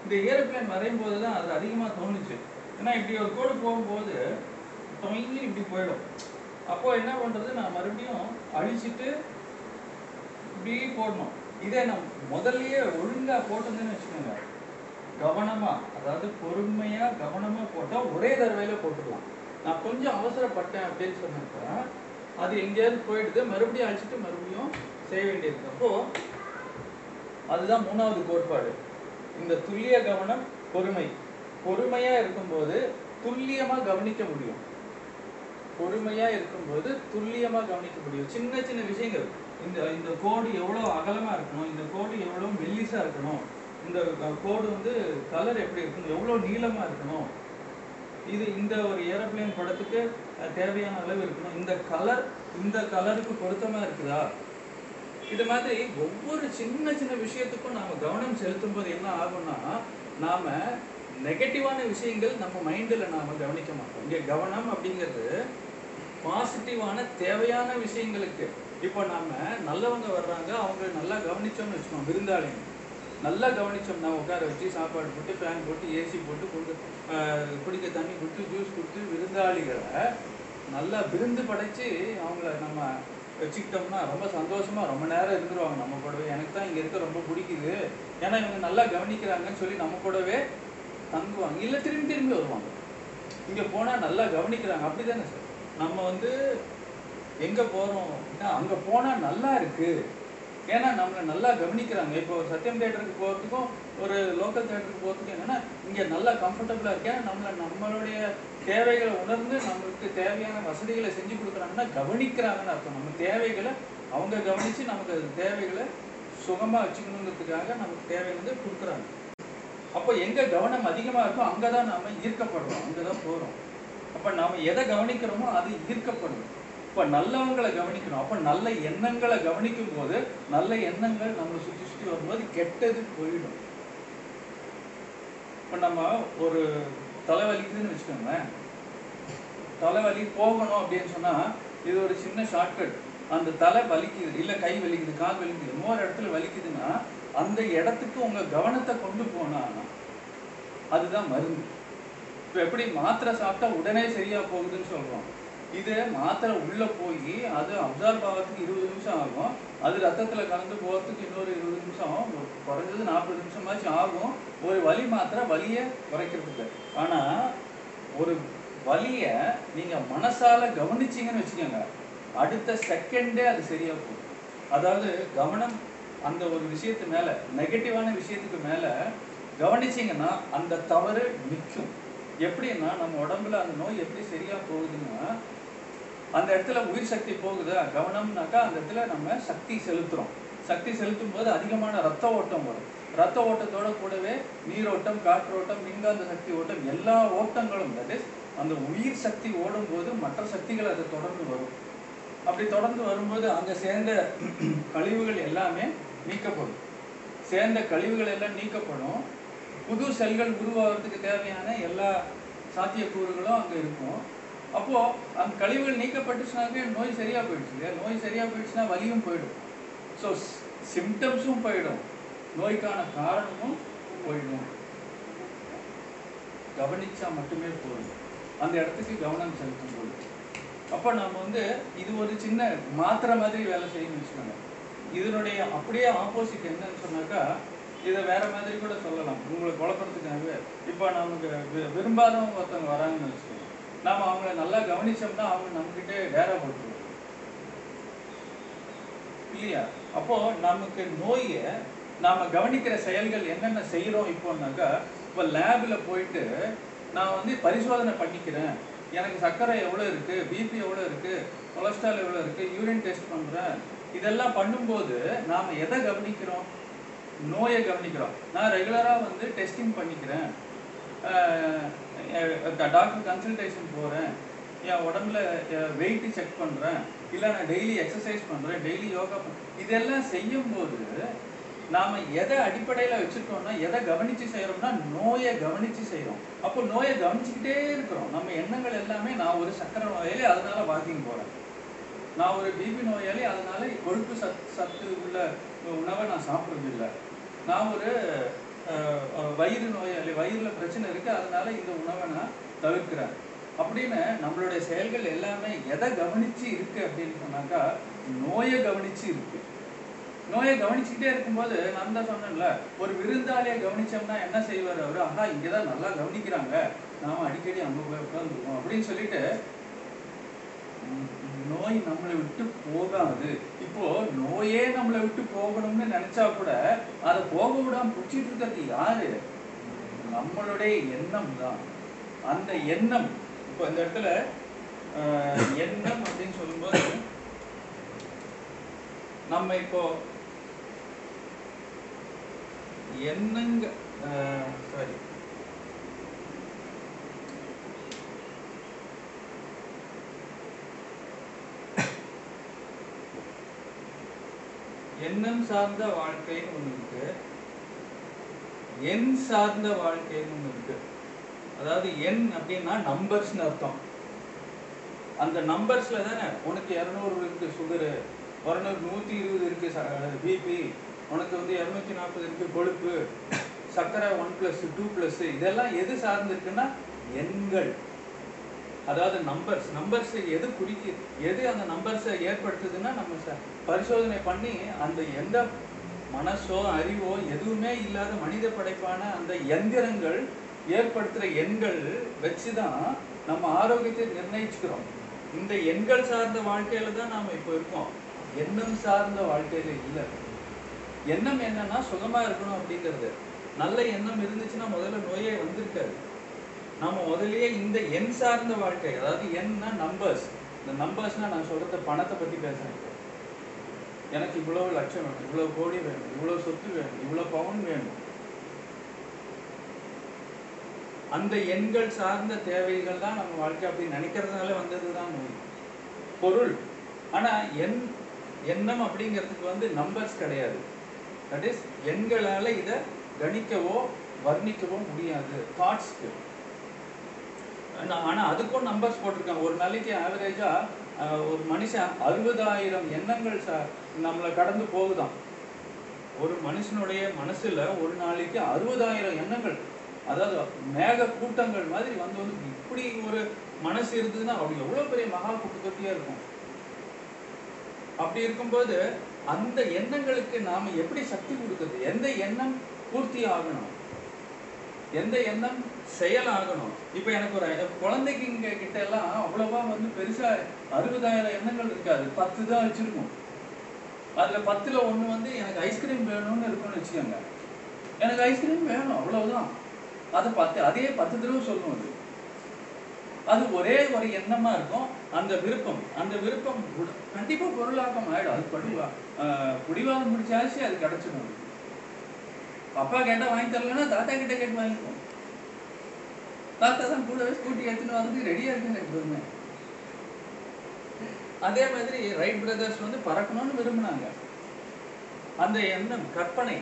இந்த ஏரோப்ளேன் வரையும் போது தான் அது அதிகமாக தோணுச்சு. ஏன்னா இப்படி ஒரு கோடு போகும்போது தொங்கி இப்படி போயிடும். அப்போ என்ன பண்றது? நான் மறுபடியும் அழிச்சிட்டு இப்படி போடணும். இதே நான் முதல்லயே ஒழுங்கா போட்டிருந்தேன்னு வச்சுக்கோங்க. கவனமா அதாவது பொறுமையா கவனமா போட்டா ஒரே தடவையில போட்டுடலாம் நான் கொஞ்சம் அவசரப்பட்டேன் அப்படின்னு சொன்னப்ப அது எங்கேயாவது போயிடுது. மறுபடியும் அழிச்சிட்டு மறுபடியும் செய்ய வேண்டியிருக்கு அப்போ அதுதான் மூணாவது கோட்பாடு. இந்த துல்லிய கவனம் பொறுமை. பொறுமையா இருக்கும்போது துல்லியமா கவனிக்க முடியும். பொறுமையா இருக்கும்போது துல்லியமா கவனிக்க முடியும் சின்ன சின்ன விஷயங்கள். இந்த இந்த கோடு எவ்வளவு அகலமா இருக்கணும் இந்த கோடு எவ்வளவு மெல்லிசா இருக்கணும் இந்த கோடு வந்து கலர் எப்படி இருக்கணும் எவ்வளவு நீளமா இருக்கணும் இது இந்த ஒரு ஏரோப்ளேன் படத்துக்கு தேவையான அளவு இருக்கணும் இந்த கலர் இந்த கலருக்கு பொருத்தமா இருக்குதா? இது மாதிரி ஒவ்வொரு சின்ன சின்ன விஷயத்துக்கும் நாம கவனம் செலுத்தும் போது என்ன ஆகும்னா நாம நெகட்டிவான விஷயங்கள் நம்ம மைண்டில் நாம கவனிக்க மாட்டோம். இங்கே கவனம் அப்படிங்கிறது பாசிட்டிவான தேவையான விஷயங்களுக்கு. இப்போ நாம் நல்லவங்க வர்றாங்க அவங்களை நல்லா கவனித்தோம்னு வச்சுக்கோங்க விருந்தாளிங்க. நல்லா கவனித்தோம்னா உட்கார வச்சு சாப்பாடு போட்டு ஃபேன் போட்டு ஏசி போட்டு கொண்டு குடிக்க தண்ணி கொடுத்து ஜூஸ் கொடுத்து விருந்தாளிகளை நல்லா விருந்து படைச்சு அவங்கள நம்ம வச்சுக்கிட்டோம்னா ரொம்ப சந்தோஷமாக ரொம்ப நேரம் இருந்துருவாங்க நம்ம கூடவே. எனக்கு தான் இங்கே இருக்க ரொம்ப பிடிக்குது. ஏன்னா இவங்க நல்லா கவனிக்கிறாங்கன்னு சொல்லி நம்ம கூடவே தங்குவாங்க. இல்லை திரும்பி திரும்பி வருவாங்க. இங்கே போனால் நல்லா கவனிக்கிறாங்க. அப்படி தானே சார்? நம்ம வந்து எங்க போறோம்? அப்படின்னா அங்க போனா நல்லா இருக்கு. ஏன்னா நம்மளை நல்லா கவனிக்கிறாங்க. இப்போ ஒரு சத்யம் தேட்டருக்கு போகிறதுக்கும் ஒரு லோக்கல் தேட்டருக்கு போகிறதுக்கும் என்னன்னா இங்கே நல்லா கம்ஃபர்டபுளாக இருக்கேன். நம்மளை நம்மளுடைய தேவைகளை உணர்ந்து நம்மளுக்கு தேவையான வசதிகளை செஞ்சு கொடுக்குறாங்கன்னா கவனிக்கிறாங்கன்னு அர்த்தம். நம்ம தேவைகளை அவங்க கவனித்து நமக்கு அது தேவைகளை சுகமாக வச்சுக்கணுங்கிறதுக்காக நமக்கு தேவை வந்து கொடுக்குறாங்க. அப்போ எங்கே கவனம் அதிகமாக இருக்கோ அங்கதான் நாம் ஈர்க்கப்படுறோம். அங்கே தான் போகிறோம் அப்போ நாம் எதை கவனிக்கிறோமோ அது ஈர்க்கப்படும். இப்போ நல்லவங்களை கவனிக்கணும். அப்ப நல்ல எண்ணங்களை கவனிக்கும் போது நல்ல எண்ணங்கள் நம்மளை சுத்தி சுத்தி வரும்போது கெட்டது போயிடும். இப்ப நம்ம ஒரு தலைவலிக்குதுன்னு வச்சுக்கோங்களேன். தலைவலி போகணும் அப்படின்னு சொன்னா இது ஒரு சின்ன ஷார்ட்கட் அந்த தலை வலிக்குது இல்ல கை வலிக்குது கால் வலிக்குது இன்னொரு இடத்துல வலிக்குதுன்னா அந்த இடத்துக்கு உங்க கவனத்தை கொண்டு போனா அதுதான் மருந்து. இப்போ எப்படி மாத்திரை சாப்பிட்டா உடனே சரியா போகுதுன்னு சொல்றோம். இது மாத்திரை உள்ள போய் அது அப்சார்ப் ஆகிறதுக்கு இருபது நிமிஷம் ஆகும். அது ரத்தத்தில் கலந்து போகிறதுக்கு இன்னொரு இருபது நிமிஷம் ஆகும். குறைஞ்சது நாற்பது நிமிஷமாச்சும் ஆகும். ஒரு வலி மாத்திரை வலியை குறைக்கிறதுக்கு. ஆனால் ஒரு வலியை நீங்கள் மனசால கவனிச்சிங்கன்னு வச்சுக்கோங்க. அடுத்த செகண்டே அது சரியாக போகும். அதாவது கவனம் அந்த ஒரு விஷயத்து மேலே நெகட்டிவான விஷயத்துக்கு மேலே கவனிச்சிங்கன்னா அந்த தவறு நிற்கும். எப்படின்னா நம்ம உடம்புல அந்த நோய் எப்படி சரியா போகுதுன்னா அந்த இடத்துல உயிர் சக்தி போகுதா? கவனம்னாக்கா அந்த இடத்துல நம்ம சக்தி செலுத்துறோம். சக்தி செலுத்தும் போது அதிகமான ரத்த ஓட்டம் வரும். ரத்த ஓட்டத்தோட கூடவே நீரோட்டம் காற்றோட்டம் மின்காந்த சக்தி ஓட்டம் எல்லா ஓட்டங்களும் தட் இஸ் அந்த உயிர் சக்தி ஓடும் போது மற்ற சக்திகள் அது தொடர்ந்து வரும். அப்படி தொடர்ந்து வரும்போது அங்க சேர்ந்த கழிவுகள் எல்லாமே நீக்கப்படும். சேர்ந்த கழிவுகள் எல்லாம் நீக்கப்படும். புது செல்கள் உருவாகிறதுக்கு தேவையான எல்லா சாத்தியக்கூறுகளும் அங்க இருக்கும். அப்போ அந்த கழிவுகள் நீக்கப்பட்டுச்சுனாக்கே நோய் சரியா போயிடுச்சு இல்லையா? நோய் சரியா போயிடுச்சுன்னா வலியும் போயிடும். ஸோ சிம்டம்ஸும் போயிடும். நோய்க்கான காரணமும் போயிடும். கவனிச்சா மட்டுமே போதும். அந்த இடத்துக்கு கவனம் செலுத்தும் போது. அப்போ நம்ம வந்து இது ஒரு சின்ன மாத்திரை மாதிரி வேலை செய்யணும்னு வச்சுக்கோங்க. இதனுடைய அப்படியே ஆப்போசிட் என்னன்னு சொன்னாக்கா இதை வேற மாதிரி கூட சொல்லலாம். உங்களை குழப்பறதுக்காகவே இப்போ நமக்கு வி- விரும்பாதவங்க ஒருத்தவங்க வராங்கன்னு வச்சுக்கோங்க. நாம அவங்கள நல்லா கவனிச்சோம்னா அவங்க நம்மகிட்ட வேற போட்டுருவோம் இல்லையா? அப்போ நமக்கு நோயை நாம கவனிக்கிற செயல்கள் என்னென்ன செய்யறோம் இப்போன்னாக்கா இப்போ லேபில் போயிட்டு நான் வந்து பரிசோதனை பண்ணிக்கிறேன். எனக்கு சர்க்கரை எவ்வளோ இருக்கு பிபி எவ்வளோ இருக்கு கொலஸ்ட்ரால் எவ்வளோ இருக்கு யூரின் டெஸ்ட் பண்ணுறேன் இதெல்லாம் பண்ணும்போது நாம் எதை கவனிக்கிறோம்? நோயை கவனிக்கிறோம். நான் ரெகுலராக வந்து டெஸ்டிங் பண்ணிக்கிறேன். டாக்டர் கன்சல்டேஷன் போகிறேன் என் உடம்புல வெயிட் செக் பண்ணுறேன் இல்லை நான் டெய்லி எக்ஸசைஸ் பண்ணுறேன் டெய்லி யோகா பண்ணுறேன் இதெல்லாம் செய்யும்போது நாம் எதை அடிப்படையில் வச்சுருக்கோம்னா எதை கவனித்து செய்கிறோம்னா நோயை கவனித்து செய்கிறோம் அப்போ நோயை கவனிச்சுக்கிட்டே இருக்கிறோம். நம்ம எண்ணங்கள் எல்லாமே நான் ஒரு சக்கரை நோயாளி அதனால வாக்கிங் போகிறேன் நான் ஒரு பிபி நோயாளி அதனால கொழுப்பு சத் சத்து உள்ள உணவை நான் சாப்பிட்றது இல்லை நான் ஒரு வயிறு நோயாளி வயிறுல பிரச்சனை இருக்கு அதனால இந்த உணவை நான் தவிர்க்கிறேன். அப்படின்னு நம்மளுடைய செயல்கள் எல்லாமே எதை கவனிச்சு இருக்கு அப்படின்னு சொன்னாக்கா நோயை கவனிச்சு இருக்கு. நோயை கவனிச்சுக்கிட்டே இருக்கும்போது நான் தான் சொன்னேன்ல ஒரு விருந்தாளியை கவனிச்சோம்னா என்ன செய்வார் அவர்? ஆஹா இங்கதான் நல்லா கவனிக்கிறாங்க. நாம அடிக்கடி அங்கே போய் உட்காந்துருக்கோம் அப்படின்னு சொல்லிட்டு நோய் நம்மளை விட்டு போகாது. இப்போ நோயே நம்மளை விட்டு போகணும்னு நினைச்சா கூட அதை போக விடாம பிடிச்சிட்டு இருக்கிறது யாரு? நம்மளுடைய எண்ணம் தான். அந்த எண்ணம் இப்போ இந்த இடத்துல ஆஹ், எண்ணம் அப்படின்னு சொல்லும்போது நம்ம இப்போ எண்ணங்க சாரி எண்ணம் சார்ந்த வாழ்க்கைன்னு ஒண்ணு இருக்கு. எண் சார்ந்த வாழ்க்கைன்னு ஒண்ணு இருக்கு. அதாவது எண் அப்படின்னா நம்பர்ஸ்னு அர்த்தம். அந்த நம்பர்ஸ்ல தானே உனக்கு இரநூறு இருக்கு சுகரு இரநூறு நூத்தி இருபது இருக்கு பிபி உனக்கு வந்து இரநூத்தி நாற்பது இருக்கு கொழுப்பு சர்க்கரை ஒன் பிளஸ் டூ பிளஸ் இதெல்லாம் எது சார்ந்து இருக்குன்னா எண்கள். அதாவது நம்பர்ஸ் நம்பர்ஸ் எது குறிக்கு எது அந்த நம்பர்ஸை ஏற்படுத்துதுன்னா நம்ம ச- பரிசோதனை பண்ணி அந்த எந்த மனசோ அறிவோ எதுவுமே இல்லாத மனித படைப்பான அந்த எந்திரங்கள் ஏற்படுத்துற எண்கள் வச்சுதான் நம்ம ஆரோக்கியத்தை நிர்ணயிச்சுக்கிறோம். இந்த எண்கள் சார்ந்த வாழ்க்கையில தான் நாம இப்போ இருக்கோம். எண்ணம் சார்ந்த வாழ்க்கையில இல்லை. எண்ணம் என்னன்னா சுகமா இருக்கணும் அப்படிங்கிறது. நல்ல எண்ணம் இருந்துச்சுன்னா முதல்ல நோயே வந்திருக்காது. நம்ம முதல்லயே இந்த எண் சார்ந்த வாழ்க்கை அதாவது எண்ணா நம்பர்ஸ் இந்த நம்பர்ஸ்னா நான் சொல்றது பணத்தை பத்தி பேசுறேன். எனக்கு இவ்வளவு லட்சம் வேணும் இவ்வளவு கோடி வேணும் இவ்வளவு சொத்து வேணும் இவ்வளவு பவுன் வேணும். அந்த எண்கள் சார்ந்த தேவைகள் தான் நம்ம வாழ்க்கை அப்படி நினைக்கிறதுனால வந்ததுதான் நோய் பொருள். ஆனா எண் எண்ணம் அப்படிங்கிறதுக்கு வந்து நம்பர்ஸ் கிடையாது. தட் இஸ் எண்களால இதை கணிக்கவோ வர்ணிக்கவோ முடியாது. தாட்ஸ்க்கு ஆனா அதுக்கும் நம்பர்ஸ் போட்டிருக்காங்க. ஒரு நாளைக்கு ஆவரேஜா ஒரு மனுஷன் அறுபதாயிரம் எண்ணங்கள் ச- நம்மளை கடந்து போகுதாம் ஒரு மனுஷனுடைய மனசுல ஒரு நாளைக்கு அறுபதாயிரம் எண்ணங்கள் அதாவது மேக கூட்டங்கள் மாதிரி வந்து வந்து இப்படி ஒரு மனசு இருந்ததுன்னா அப்படி எவ்வளவு பெரிய மகா கூட்டத்தொட்டியா இருக்கும். அப்படி இருக்கும்போது அந்த எண்ணங்களுக்கு நாம எப்படி சக்தி கொடுக்குறது? எந்த எண்ணம் பூர்த்தி ஆகணும்? எந்த எண்ணம் செயலாகணும் ஆகணும் எனக்கு ஒரு குழந்தைக்கு இங்க கிட்ட எல்லாம் அவ்வளவா வந்து பெருசா அறுபதாயிரம் எண்ணங்கள் இருக்காது. பத்து தான் வச்சிருக்கும். அதுல பத்துல ஒண்ணு வந்து எனக்கு ஐஸ்கிரீம் வேணும்னு இருக்கும்னு வச்சுக்கோங்க. எனக்கு ஐஸ்கிரீம் வேணும் அவ்வளவுதான். அதை பத்து அதே பத்து தடவை சொல்லும் அது. அது ஒரே ஒரு எண்ணமா இருக்கும். அந்த விருப்பம் அந்த விருப்பம் கண்டிப்பா பொருளாக்கம் ஆயிடும். அது படி குடிவாதம் முடிச்சாச்சு அது கிடைச்சிடும். அப்பா கேட்டா வாங்கி தரலன்னா தாத்தா கிட்ட கேட்டு வாங்கிக்கும் தாத்தா தான் கூடவே ஸ்கூட்டி எடுத்துன்னு வந்து ரெடியா இருக்குன்னு எப்போதுமே அதே மாதிரி ரைட் பிரதர்ஸ் வந்து பறக்கணும்னு விரும்பினாங்க. அந்த எண்ணம் கற்பனை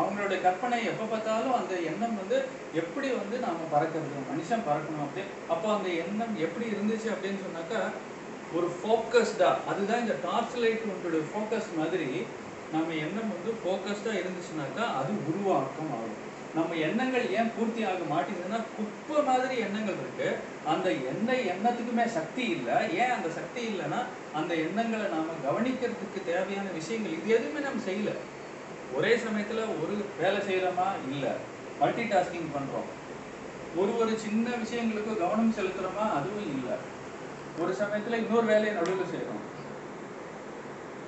அவங்களுடைய கற்பனை எப்போ பார்த்தாலும் அந்த எண்ணம் வந்து எப்படி வந்து நாம் பறக்கிறது மனுஷன் பறக்கணும் அப்படி. அப்போ அந்த எண்ணம் எப்படி இருந்துச்சு அப்படின்னு சொன்னாக்கா ஒரு ஃபோக்கஸ்டாக அதுதான் இந்த டார்ச் லைட் உங்களுடைய ஃபோக்கஸ் மாதிரி நம்ம எண்ணம் வந்து ஃபோக்கஸ்டாக இருந்துச்சுனாக்கா அது உருவாக்கம் ஆகும். நம்ம எண்ணங்கள் ஏன் பூர்த்தி ஆக மாட்டேங்குதுன்னா குப்பை மாதிரி எண்ணங்கள் இருக்கு. அந்த எந்த எண்ணத்துக்குமே சக்தி இல்லை. ஏன் அந்த சக்தி இல்லைன்னா அந்த எண்ணங்களை நாம கவனிக்கிறதுக்கு தேவையான விஷயங்கள் இது எதுவுமே நம்ம செய்யல. ஒரே சமயத்துல ஒரு வேலை செய்யறோமா? இல்ல. மல்டி டாஸ்கிங் பண்றோம். ஒரு ஒரு சின்ன விஷயங்களுக்கும் கவனம் செலுத்துறோமா? அதுவும் இல்ல. ஒரு சமயத்துல இன்னொரு வேலையை நடுவில் செய்யறோம்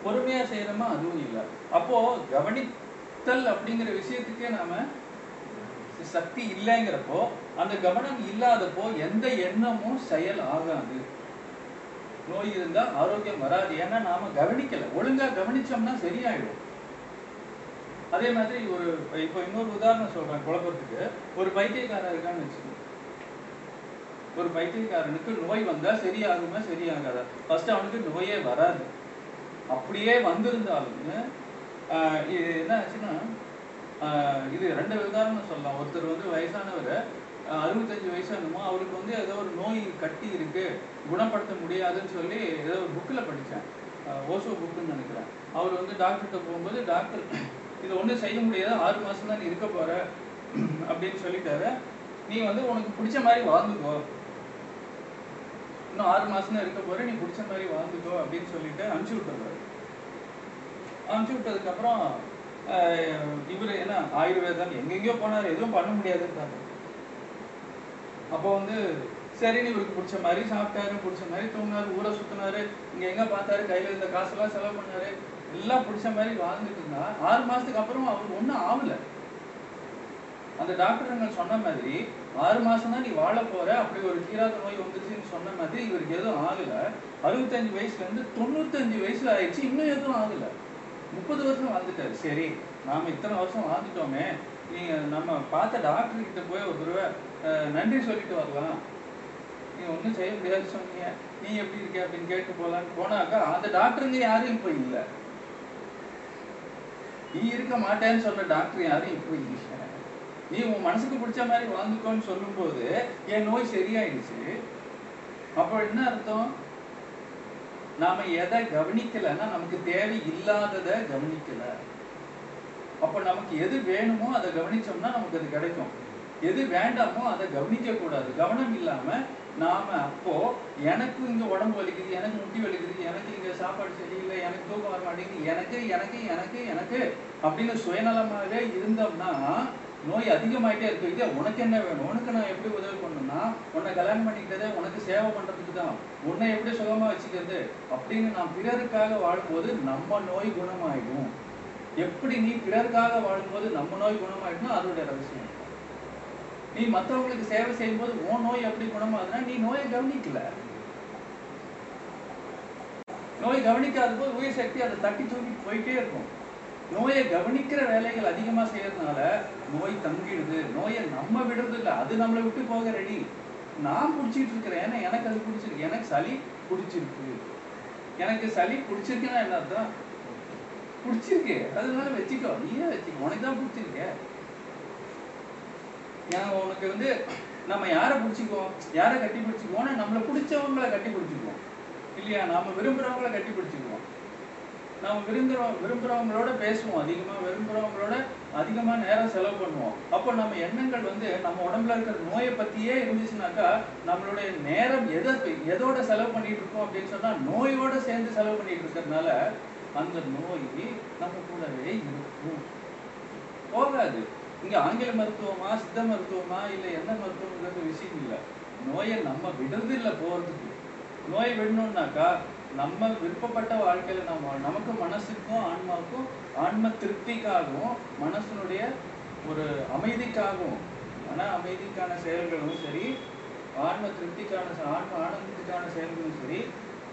பொறுமையா செய்யறோமா அதுவும் இல்ல. அப்போ கவனித்தல் அப்படிங்கிற விஷயத்துக்கே நாம சக்தி இல்லைங்கிறப்போ அந்த கவனம் இல்லாதப்போ எந்த எண்ணமும் செயல் ஆகாது நோய் இருந்தா ஆரோக்கியம் வராது. ஏன்னா நாம கவனிக்கல. ஒழுங்கா கவனிச்சோம்னா சரியாயிடும். அதே மாதிரி ஒரு இப்போ இன்னொரு உதாரணம் சொல்றேன் குழப்பத்துக்கு. ஒரு பைத்தியக்காரன் இருக்கான்னு வச்சுக்கோங்க. ஒரு பைத்தியக்காரனுக்கு நோய் வந்தா சரியாகுமா சரியாகாதா? ஃபர்ஸ்ட் அவனுக்கு நோயே வராது. அப்படியே வந்திருந்தாலும் ஆஹ் இது என்ன ஆச்சுன்னா இது ரெண்டு உதாரணம் சொல்லலாம். ஒருத்தர் வந்து வயசானவர் அறுபத்தஞ்சு வயசானுமோ அவருக்கு வந்து ஏதோ ஒரு நோய் கட்டி இருக்கு குணப்படுத்த முடியாதுன்னு சொல்லி ஏதோ ஒரு புக்கில் படித்தேன் ஓசோ புக்குன்னு நினைக்கிறேன். அவர் வந்து டாக்டர்கிட்ட போகும்போது டாக்டர் இது ஒன்றும் செய்ய முடியாது? ஆறு மாசம் தான் நீ இருக்க போற. அப்படின்னு சொல்லிட்டாரு. நீ வந்து உனக்கு பிடிச்ச மாதிரி வாழ்ந்துக்கோ. இன்னும் ஆறு மாசம் தான் இருக்க போற நீ பிடிச்ச மாதிரி வாழ்ந்துக்கோ. அப்படின்னு சொல்லிட்டு அனுப்பிச்சி விட்டுறாரு. அனுப்பிச்சு விட்டதுக்கு அப்புறம் இவர் என்ன ஆயுர்வேதம் எங்கெங்கேயோ போனாரு எதுவும் பண்ண முடியாதுன்றாங்க. அப்போ வந்து சரின்னு இவருக்கு பிடிச்ச மாதிரி சாப்பிட்டாரு பிடிச்ச மாதிரி தூங்கினாரு ஊரை சுத்தினாரு இங்க எங்க பார்த்தாரு கையில இருந்த காசெல்லாம் செலவு பண்ணாரு எல்லாம் பிடிச்ச மாதிரி வாழ்ந்துட்டு இருந்தா ஆறு மாசத்துக்கு அப்புறம் அவர் ஒண்ணும் ஆகல. அந்த டாக்டருங்க சொன்ன மாதிரி ஆறு மாசம் தான் நீ வாழ போற அப்படி ஒரு தீராத நோய் வந்துச்சுன்னு சொன்ன மாதிரி இவருக்கு எதுவும் ஆகல. அறுபத்தஞ்சு வயசுல இருந்து தொண்ணூத்தஞ்சு வயசுல ஆயிடுச்சு இன்னும் எதுவும் ஆகல. முப்பது வருஷம் வாழ்ந்துட்டாரு. சரி நாம இத்தனை வருஷம் வாழ்ந்துட்டோமே. நீங்க நம்ம பார்த்த டாக்டர் கிட்ட போய் ஒரு தடவை நன்றி சொல்லிட்டு வரலாம். நீ ஒன்றும் செய்ய முடியாது சொன்னீங்க. நீ எப்படி இருக்க அப்படின்னு கேட்டு போகலான்னு போனாக்கா அந்த டாக்டருங்க யாரும் இப்போ இல்லை. நீ இருக்க மாட்டேன்னு சொன்ன டாக்டர் யாரும் இப்போ இல்லை. நீ உன் மனசுக்கு பிடிச்ச மாதிரி வாழ்ந்துக்கோன்னு சொல்லும்போது என் நோய் சரியாயிடுச்சு. அப்போ என்ன அர்த்தம்? நாம எதை கவனிக்கலைன்னா நமக்கு தேவை இல்லாததை கவனிக்கல. அப்போ நமக்கு எது வேணுமோ அதை கவனிச்சோம்னா நமக்கு அது கிடைக்கும். எது வேண்டாமோ அதை கவனிக்க கூடாது கவனம் இல்லாம நாம அப்போ எனக்கு இங்க உடம்பு வலிக்குது எனக்கு முட்டி வலிக்குது எனக்கு இங்க சாப்பாடு சரியில்லை எனக்கு தூக்கம் வர மாட்டேங்குது எனக்கு எனக்கு எனக்கு எனக்கு அப்படின்னு சுயநலமாக இருந்தோம்னா நோய் அதிகமாயிட்டே இருக்கு. உனக்கு என்ன வேணும்? உனக்கு நான் எப்படி உதவி பண்ணணும்னா உன்னை கல்யாணம் பண்ணிக்கிட்டதே உனக்கு சேவை பண்றதுக்கு தான். உன்னை எப்படி சுகமா வச்சுக்கிறது? அப்படின்னு நான் பிறருக்காக வாழும்போது நம்ம நோய் குணமாயிடும். எப்படி நீ பிறருக்காக வாழும்போது நம்ம நோய் குணமாயிடும் அதோடைய ரகசியம். நீ மற்றவங்களுக்கு சேவை செய்யும்போது உன் நோய் எப்படி குணமாகுதுன்னா நீ நோயை கவனிக்கல. நோய் கவனிக்காத போது உயிர் சக்தி அதை தட்டி தூக்கி போயிட்டே இருக்கும். நோயை கவனிக்கிற வேலைகள் அதிகமா செய்யறதுனால நோய் தங்கிடுது. நோயை நம்ம விடுறது இல்லை அது நம்மளை விட்டு போக ரெடி நான் பிடிச்சிட்டு இருக்கிறேன் ஏன்னா எனக்கு அது பிடிச்சிருக்கு. எனக்கு சளி பிடிச்சிருக்கு. எனக்கு சளி பிடிச்சிருக்குன்னா என்ன அர்த்தம்? பிடிச்சிருக்கு. அதனால வச்சுக்கோ. நீயே வச்சுக்கோ. உனக்கு தான் பிடிச்சிருக்க. ஏன்னா உனக்கு வந்து நம்ம யாரை பிடிச்சிக்குவோம்? யாரை கட்டி பிடிச்சிக்குவோம்னா நம்மளை பிடிச்சவங்களை கட்டி பிடிச்சிக்குவோம். இல்லையா? நாம விரும்புறவங்களை கட்டி பிடிச்சிக்குவோம். நம்ம விரும்புகிறோம் விரும்புறவங்களோட பேசுவோம். அதிகமா விரும்புறவங்களோட அதிகமா நேரம் செலவு பண்ணுவோம். அப்போ நம்ம எண்ணங்கள் வந்து நம்ம உடம்புல இருக்கிற நோயை பத்தியே இருந்துச்சுனாக்கா நம்மளுடைய நேரம் எதை எதோட செலவு பண்ணிட்டு இருக்கோம் அப்படின்னு சொன்னா நோயோட சேர்ந்து செலவு பண்ணிட்டு இருக்கிறதுனால அந்த நோய் நம்ம கூடவே இருக்கும். போகாது. இங்க ஆங்கில மருத்துவமா சித்த மருத்துவமா இல்ல எந்த மருத்துவங்கிறது விஷயம் இல்லை. நோயை நம்ம விடுறது இல்ல போறதுக்கு. நோயை விடணும்னாக்கா நம்ம விருப்பப்பட்ட வாழ்க்கையில நம்ம நமக்கு மனசுக்கும் ஆன்மாவுக்கும் ஆன்ம திருப்திக்காகவும் மனசனுடைய ஒரு அமைதிக்காகவும் மன அமைதிக்கான செயல்களும் சரி ஆன்ம திருப்திக்கான செ- ஆன்ம ஆனந்தத்துக்கான செயல்களும் சரி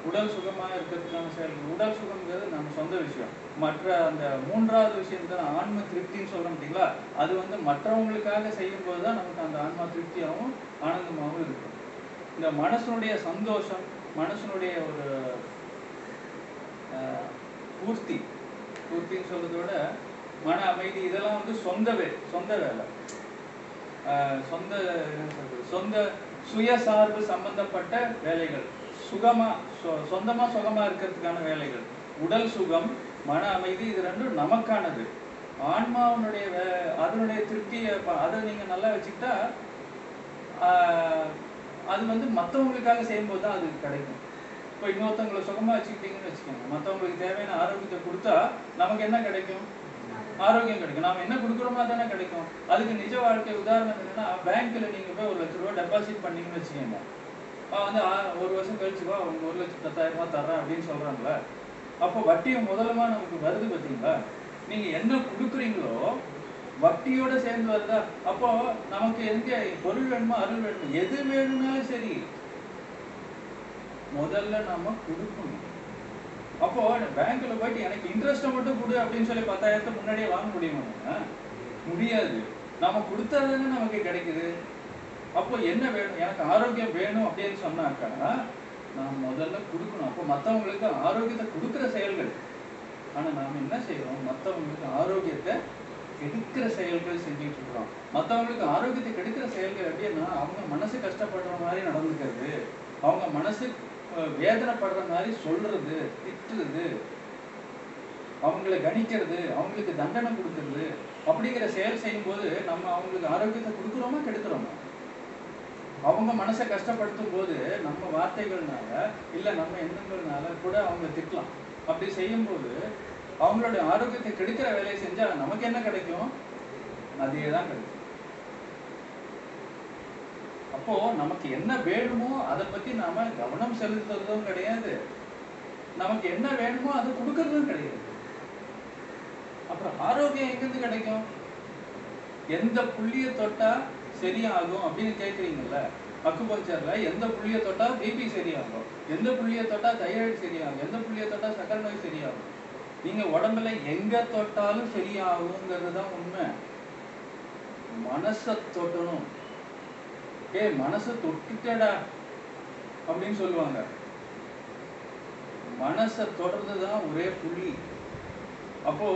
உடல் சுகமாக இருக்கிறதுக்கான செயல்கள் உடல் சுகம்ங்கிறது நம்ம சொந்த விஷயம். மற்ற அந்த மூன்றாவது விஷயம் தான் ஆன்ம திருப்தின்னு சொல்கிறோம் பார்த்தீங்களா அது வந்து மற்றவங்களுக்காக செய்யும் போது தான் நமக்கு அந்த ஆன்மா திருப்தியாகவும் ஆனந்தமாகவும் இருக்கும். இந்த மனசனுடைய சந்தோஷம் மனசனுடைய ஒரு பூர்த்தி பூர்த்தின்னு சொல்றதை விட மன அமைதி இதெல்லாம் வந்து சொந்த வே சொந்த வேலை. சொந்த என்ன சொல்றது, சொந்த சுயசார்பு சம்பந்தப்பட்ட வேலைகள். சுகமா சொ- சொந்தமா சுகமா இருக்கிறதுக்கான வேலைகள். உடல் சுகம் மன அமைதி இது ரெண்டும் நமக்கானது. ஆன்மாவனுடைய வே- அதனுடைய திருப்தியை அதை நீங்க நல்லா வச்சுக்கிட்டா ஆஹ், அது வந்து மற்றவங்களுக்காக செய்யும்போது தான் அது கிடைக்கும். இப்போ இன்னொருத்தவங்களை சுகமா வச்சுக்கிட்டீங்கன்னு வச்சுக்கோங்க. மற்றவங்களுக்கு தேவையான ஆரோக்கியத்தை கொடுத்தா நமக்கு என்ன கிடைக்கும்? ஆரோக்கியம் கிடைக்கும். நாம என்ன கொடுக்குறோமா தானே கிடைக்கும். அதுக்கு நிஜ வாழ்க்கை உதாரணம் என்னன்னா பேங்க்ல நீங்க போய் ஒரு லட்ச ரூபாய் டெபாசிட் பண்ணீங்கன்னு வச்சுக்கோங்க. அவன் வந்து ஒரு வருஷம் கழிச்சுவா அவங்க ஒரு லட்சம் பத்தாயிரம் ரூபாய் தரேன் அப்படின்னு சொல்றாங்களே அப்போ வட்டியும் முதலமா நமக்கு வருது பார்த்தீங்களா நீங்க என்ன கொடுக்குறீங்களோ வட்டியோட சேர்ந்து வருதா? அப்போ நமக்கு எங்க பொருள் வேணுமோ அருள் வேணுமோ எது வேணும்னாலும் சரி முதல்ல நாம கொடுக்கணும். அப்போ பேங்க்ல போயிட்டு எனக்கு இன்ட்ரெஸ்ட்டை மட்டும் கொடு அப்படின்னு சொல்லி பத்தாயிரத்தை முன்னாடியே வாங்க முடியுமா? நம்ம? முடியாது. நாம கொடுத்தாதானே நமக்கு கிடைக்குது. அப்போ என்ன வேணும்? எனக்கு ஆரோக்கியம் வேணும் அப்படின்னு சொன்னாக்கா நான் முதல்ல கொடுக்கணும். அப்போ மற்றவங்களுக்கு ஆரோக்கியத்தை கொடுக்குற செயல்கள். ஆனால் நாம் என்ன செய்யறோம்? மற்றவங்களுக்கு ஆரோக்கியத்தை கெடுக்கிற செயல்கள் செஞ்சுட்டு இருக்கிறோம். மற்றவங்களுக்கு ஆரோக்கியத்தை கெடுக்கிற செயல்கள் எப்படின்னா அவங்க மனசு கஷ்டப்படுற மாதிரி நடந்துக்கிறது. அவங்க மனசு வேதனைப்படுற மாதிரி சொல்றது திட்டுறது அவங்கள கணிக்கிறது அவங்களுக்கு தண்டனை கொடுக்கறது அப்படிங்கிற செயல் செய்யும் போது நம்ம அவங்களுக்கு ஆரோக்கியத்தை கொடுக்குறோமா கெடுக்கிறோமா? அவங்க மனசை கஷ்டப்படுத்தும் போது நம்ம வார்த்தைகள்னால இல்லை நம்ம எண்ணங்கள்னால கூட அவங்க திட்டலாம். அப்படி செய்யும்போது அவங்களுடைய ஆரோக்கியத்தை கெடுக்கிற வேலையை செஞ்சா நமக்கு என்ன கிடைக்கும்? அதே தான் கிடைக்கும். அப்போ நமக்கு என்ன வேணுமோ அதை பத்தி நாம கவனம் செலுத்துறதும் கிடையாது. நமக்கு என்ன வேணுமோ அதை கொடுக்கறதும் கிடையாது. அப்புறம் ஆரோக்கியம் எங்கிருந்து கிடைக்கும்? எந்த புள்ளிய தொட்டா சரியாகும் அப்படின்னு கேக்குறீங்கல்ல? அக்குபஞ்சர்ல எந்த புள்ளிய தொட்டா பிபி சரியாகும்? எந்த புள்ளிய தொட்டா தைராய்டு சரியாகும்? எந்த புள்ளிய தொட்டா சக்கரை நோய் சரியாகும்? நீங்க உடம்புல எங்க தொட்டாலும் சரியாகுங்கிறது தான் உண்மை. மனச தொட்டணும். ஏய் மனசு தொட்டுட்டடா அப்படின்னு சொல்லுவாங்க. மனசை தொடர்ந்து தான் ஒரே புள்ளி. அப்போ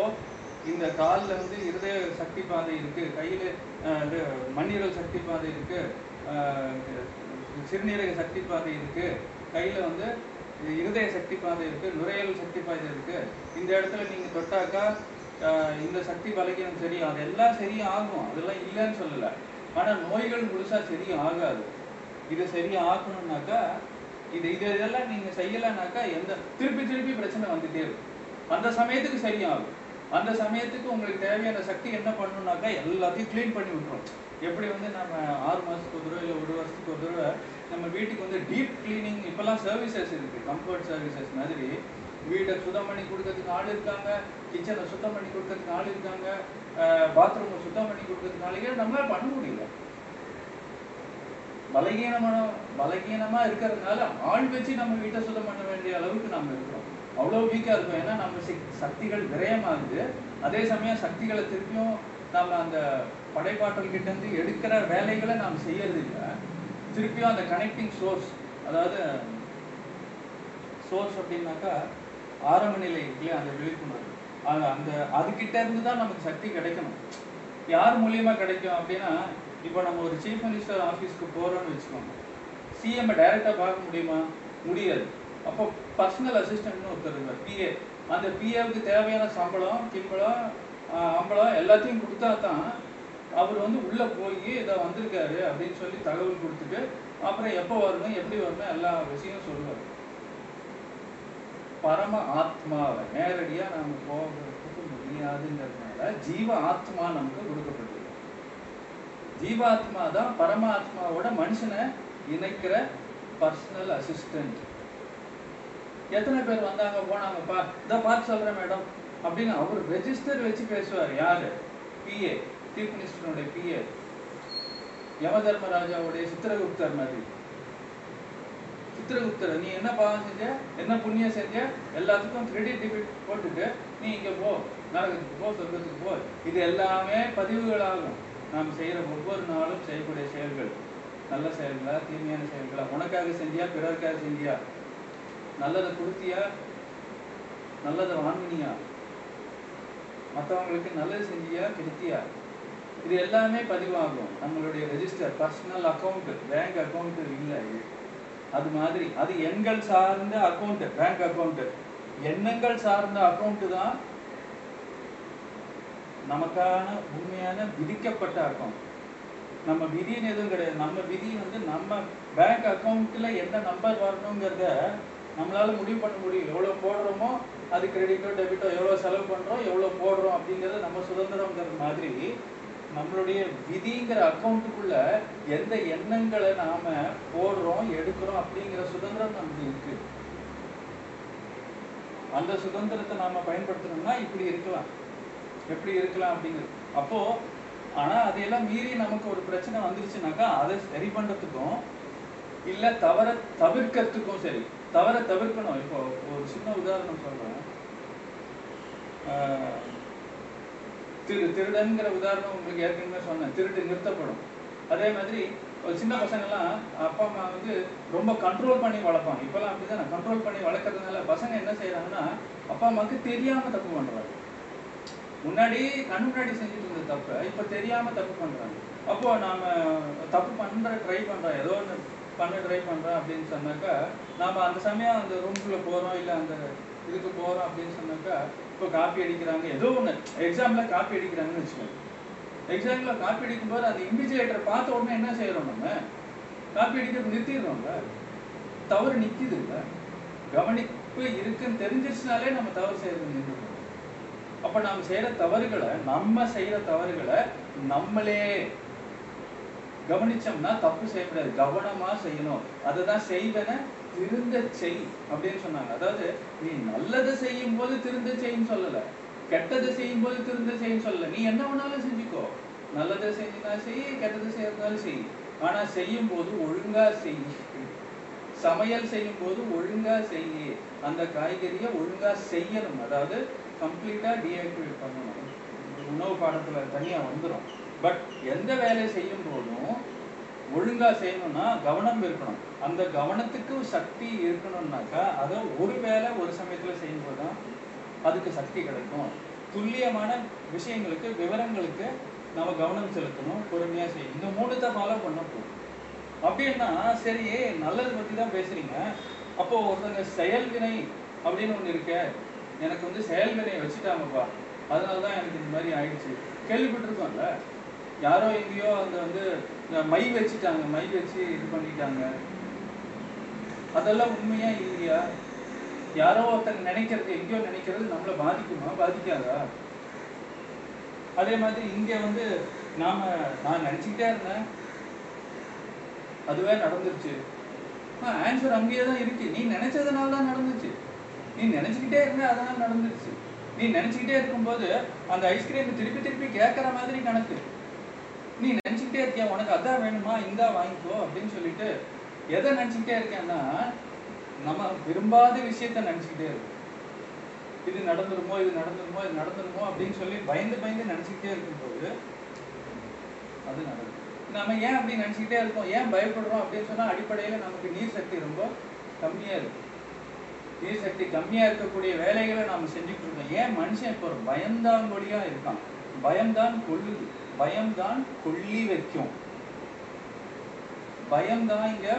இந்த கால்ல வந்து இருதய சக்தி பாதை இருக்கு கையில இது மண்ணீரல் சக்தி பாதை இருக்கு சிறுநீரக சக்தி பாதை இருக்கு கையில வந்து இருதய சக்தி பாதை இருக்கு நுரையீரல் சக்தி பாதை இருக்கு. இந்த இடத்துல நீங்க தொட்டாக்கா அஹ், இந்த சக்தி பலகீனம் சரி அதெல்லாம் சரி ஆகும் அதெல்லாம் இல்லைன்னு சொல்லலை. ஆனால் நோய்கள் முழுசாக சரி ஆகாது இது சரி ஆக்கணும்னாக்கா இது இது இதெல்லாம் நீங்கள் செய்யலைனாக்கா எந்த திருப்பி திருப்பி பிரச்சனை வந்துட்டே இருக்கும். அந்த சமயத்துக்கு சரியாகும். அந்த சமயத்துக்கு உங்களுக்கு தேவையான சக்தி என்ன பண்ணணும்னாக்கா எல்லாத்தையும் க்ளீன் பண்ணி விட்டுரும். எப்படி வந்து நம்ம ஆறு மாதத்துக்கு ஒரு தடவை இல்லை ஒரு வருஷத்துக்கு ஒரு தடவை நம்ம வீட்டுக்கு வந்து டீப் க்ளீனிங் இப்போல்லாம் சர்வீசஸ் இருக்குது கம்ஃபர்ட் சர்வீசஸ் மாதிரி வீட்டை சுத்தம் பண்ணி கொடுக்கறதுக்கு ஆள் இருக்காங்க கிச்சனை சுத்தம் பண்ணி கொடுக்கறதுக்கு ஆள் இருக்காங்க பாத்ரூமை சுத்தம் பண்ணி கொடுக்கறதுக்கு ஆளுங்க நம்மளால பண்ண முடியல. பலகீனமான பலகீனமா இருக்கிறதுனால ஆள் வச்சு நம்ம வீட்டை சுத்தம் பண்ண வேண்டிய அளவுக்கு நம்ம இருக்கிறோம் அவ்வளவு வீக்கா இருக்கும். ஏன்னா நம்ம சக்திகள் விரயமாகுது அதே சமயம் சக்திகளை திருப்பியும் நம்ம அந்த படைப்பாற்றல் கிட்ட இருந்து எடுக்கிற வேலைகளை நாம் செய்யறது இல்லை. திருப்பியும் அந்த கனெக்டிங் சோர்ஸ் அதாவது சோர்ஸ் அப்படின்னாக்கா ஆரம்ப நிலை அந்த விழிப்புணர்வு அது அந்த அதுகிட்ட இருந்து தான் நமக்கு சக்தி கிடைக்கணும். யார் மூலியமா கிடைக்கும் அப்படின்னா இப்போ நம்ம ஒரு சீஃப் மினிஸ்டர் ஆஃபீஸ்க்கு போறோம்னு வச்சுக்கோங்க. சிஎம் டைரக்டா பார்க்க முடியுமா? முடியாது. அப்போ பர்சனல் அசிஸ்டன்ட்னு ஒருத்தர் இருக்கார் பிஏ அந்த பிஏவுக்கு தேவையான சம்பளம் கிம்பளம் அம்பளம் எல்லாத்தையும் கொடுத்தா தான் அவர் வந்து உள்ள போய் இதை வந்திருக்காரு அப்படின்னு சொல்லி தகவல் கொடுத்துட்டு அப்புறம் எப்போ வரணும் எப்படி வரணும் எல்லா விஷயம் சொல்லுவார். பரம ஆத்மாவை நேரடியாக நாம் போகிறதுக்கு முடியாதுங்கிறதுனால ஜீவ ஆத்மா நமக்கு கொடுக்கப்பட்டிருக்கு ஜீவாத்மா தான் பரமாத்மாவோட மனுஷனை இணைக்கிற பர்சனல் அசிஸ்டன்ட் எத்தனை பேர் வந்தாங்க போனாங்கப்பா இதை பார்த்து சொல்றேன் மேடம் அப்படின்னு அவர் ரெஜிஸ்டர் வச்சு பேசுவார். யாரு? பிஏ சீஃப் மினிஸ்டருடைய பிஏ யம தர்மராஜாவுடைய சித்திரகுப்தர் மாதிரி. சித்திரகுப்தர் நீ என்ன பாவம் செஞ்ச? என்ன புண்ணியம் செஞ்ச? எல்லாத்துக்கும் கிரெடிட் டெபிட் போட்டுட்டு நீ இங்க போ. நரகத்துக்கு போ சொர்க்கத்துக்கு போ. இது எல்லாமே பதிவுகளாகும். நாம் செய்யற ஒவ்வொரு நாளும் செய்யக்கூடிய செயல்கள். நல்ல செயல்களா தீமையான செயல்களா? உனக்காக செஞ்சியா பிறருக்காக செஞ்சியா? நல்லதை கொடுத்தியா? நல்லதை வாங்கினியா? மற்றவங்களுக்கு நல்லது செஞ்சியா கெடுத்தியா? இது எல்லாமே பதிவாகும். நம்மளுடைய register personal account bank account இல்லை இது. அது மாதிரி. அது எண்கள் சார்ந்த அக்கௌண்ட் பேங்க் அக்கௌண்ட் எண்ணங்கள் சார்ந்த அக்கௌண்ட் தான் நமக்கான உண்மையான விதிக்கப்பட்ட அக்கௌண்ட் நம்ம விதின்னு எதுவும் கிடையாது. நம்ம விதி வந்து நம்ம பேங்க் அக்கௌண்ட்டில் என்ன நம்பர் வரணுங்கிறத நம்மளால முடிவு பண்ண முடியும் எவ்வளவு போடுறோமோ அது கிரெடிட்டோ டெபிட்டோ எவ்வளவு செலவு பண்றோம் எவ்வளவு போடுறோம் அப்படிங்கிறது நம்ம சுதந்திரம்ங்கிற மாதிரி நம்மளுடைய விதிங்கிற அக்கௌண்ட்டுக்குள்ள எந்த எண்ணங்களை நாம போடுறோம் எடுக்கிறோம் அப்படிங்கிற சுதந்திரம் நமக்கு இருக்கு. அந்த சுதந்திரத்தை நாம பயன்படுத்தணும்னா இப்படி இருக்கலாம். எப்படி இருக்கலாம் அப்படிங்கிறது. அப்போ ஆனா அதையெல்லாம் மீறி நமக்கு ஒரு பிரச்சனை வந்துருச்சுனாக்கா அதை சரி பண்றதுக்கும் இல்ல தவற தவிர்க்கிறதுக்கும் சரி தவற தவிர்க்கணும். இப்போ ஒரு சின்ன உதாரணம் சொல்றேன். ஆஹ் திரு திருடன்கிற உதாரணம் உங்களுக்கு ஏற்கனவே சொன்னேன். திருட்டு நிறுத்தப்படும். அதே மாதிரி ஒரு சின்ன பசங்கள்லாம் அப்பா அம்மா வந்து ரொம்ப கண்ட்ரோல் பண்ணி வளர்ப்பாங்க. இப்பெல்லாம் அப்படிதான்? கண்ட்ரோல் பண்ணி வளர்க்கறதுனால பசங்க என்ன செய்கிறாங்கன்னா அப்பா அம்மாவுக்கு தெரியாம தப்பு பண்றாங்க. முன்னாடி கண் முன்னாடி செஞ்சுட்டு இருந்த தப்பை இப்ப தெரியாம தப்பு பண்றாங்க. அப்போ நாம தப்பு பண்ற ட்ரை பண்றோம் ஏதோ ஒன்று பண்ண ட்ரை பண்ணுறோம் அப்படின்னு சொன்னாக்கா நாம அந்த சமயம் அந்த ரூம்குள்ளே போறோம் இல்ல அந்த இதுக்கு போறோம் அப்படின்னு சொன்னாக்கா இப்போ காப்பி அடிக்கிறாங்க. ஏதோ ஒண்ணு. எக்ஸாம்ல காப்பி அடிக்கிறாங்கன்னு வச்சுக்கோங்க. எக்ஸாம்ல காப்பி அடிக்கும்போது அந்த இன்விஜிலேட்டரை பார்த்த உடனே என்ன செய்யறோம் நம்ம? காப்பி அடிக்கிறது நிறுத்திடுறோம்ல தவறு நிற்கிது இல்ல? கவனிப்பு இருக்குன்னு தெரிஞ்சிருச்சுனாலே நம்ம தவறு செய்யறது நிறுத்திடுறோம். அப்ப நாம செய்யற தவறுகளை நம்ம செய்யற தவறுகளை நம்மளே கவனிச்சோம்னா தப்பு செய்யக்கூடாது. கவனமா செய்யணும். அதை தான் செய்வேன்னு திருந்த செய் அப்படின்னு சொன்னாங்க. அதாவது நீ நல்லதை செய்யும் போது திருந்த செய்யும் சொல்லல. கெட்டது செய்யும் போது திருந்த செய்யும் சொல்லல. நீ என்ன வேணாலும் செஞ்சுக்கோ. நல்லதை செஞ்சுனா செய் கெட்டது செய்யறதுனாலும் செய். ஆனா செய்யும் போது ஒழுங்கா செய். சமையல் செய்யும் போது ஒழுங்கா செய். அந்த காய்கறியை ஒழுங்கா செய்யணும். அதாவது கம்ப்ளீட்டா டீஆக்டிவேட் பண்ணணும். உணவு பாடத்துல தனியா வந்துடும் பட் எந்த வேலையை செய்யும் போதும் ஒழுங்கா செய்யணும்னா கவனம் இருக்கணும். அந்த கவனத்துக்கு சக்தி இருக்கணும்னாக்கா அதை ஒரு வேலை ஒரு சமயத்துல செய்யும்போது தான் அதுக்கு சக்தி கிடைக்கும். துல்லியமான விஷயங்களுக்கு விவரங்களுக்கு நம்ம கவனம் செலுத்தணும் பொறுமையா செய்யணும் இந்த மூணு தான் ஃபாலோ பண்ண போதும். அப்படின்னா சரி நல்லது பத்தி தான் பேசுறீங்க. அப்போ ஒருத்தங்க செயல்வினை அப்படின்னு ஒண்ணு இருக்க எனக்கு வந்து செயல்வினை வச்சுட்டாங்கப்பா. அதனால தான் எனக்கு இந்த மாதிரி ஆயிடுச்சு. கேள்விப்பட்டிருக்கோம்ல? யாரோ எங்கேயோ அந்த வந்து மை வச்சுட்டாங்க மை வச்சு இது பண்ணிட்டாங்க. அதெல்லாம் உண்மையா இல்லையா? யாரோ ஒருத்தர் நினைக்கிறது எங்கேயோ நினைக்கிறது நம்மளை பாதிக்குமா? பாதிக்காதா? அதே மாதிரி இங்க வந்து நாம நான் நினைச்சுக்கிட்டே இருந்தேன். அதுவே நடந்துருச்சு. ஆன்சர் அங்கேயே தான் இருக்கு. நீ நினைச்சதுனால தான் நடந்துச்சு. நீ நினைச்சுக்கிட்டே இருந்த அதனால நடந்துருச்சு. நீ நினைச்சுக்கிட்டே இருக்கும்போது அந்த ஐஸ்கிரீம் திருப்பி திருப்பி கேட்கற மாதிரி கணக்கு நீ நினச்சிக்கிட்டே இருக்கியா? உனக்கு அதான் வேணுமா? இந்தா வாங்கிக்கோ அப்படின்னு சொல்லிட்டு எதை நினச்சிக்கிட்டே இருக்கேன்னா நம்ம விரும்பாத விஷயத்த நினச்சிக்கிட்டே இருக்கும். இது நடந்துருமோ இது நடந்துருமோ இது நடந்துருமோ அப்படின்னு சொல்லி பயந்து பயந்து நினைச்சுக்கிட்டே இருக்கும்போது அது நடக்கும் நம்ம ஏன் அப்படி நினச்சிக்கிட்டே இருக்கோம்? ஏன் பயப்படுறோம் அப்படின்னு சொன்னால் அடிப்படையில நமக்கு நீர் சக்தி ரொம்ப கம்மியா இருக்கு. நீர் சக்தி கம்மியா இருக்கக்கூடிய வேலைகளை நாம செஞ்சுட்டு இருக்கோம். ஏன் மனுஷன் இப்போ ஒரு பயந்தாங்கொழியா இருக்கான்? பயம்தான் கொள்ளுது. பயம்தான் கொல்லி வைக்கும். பயம்தான் இங்க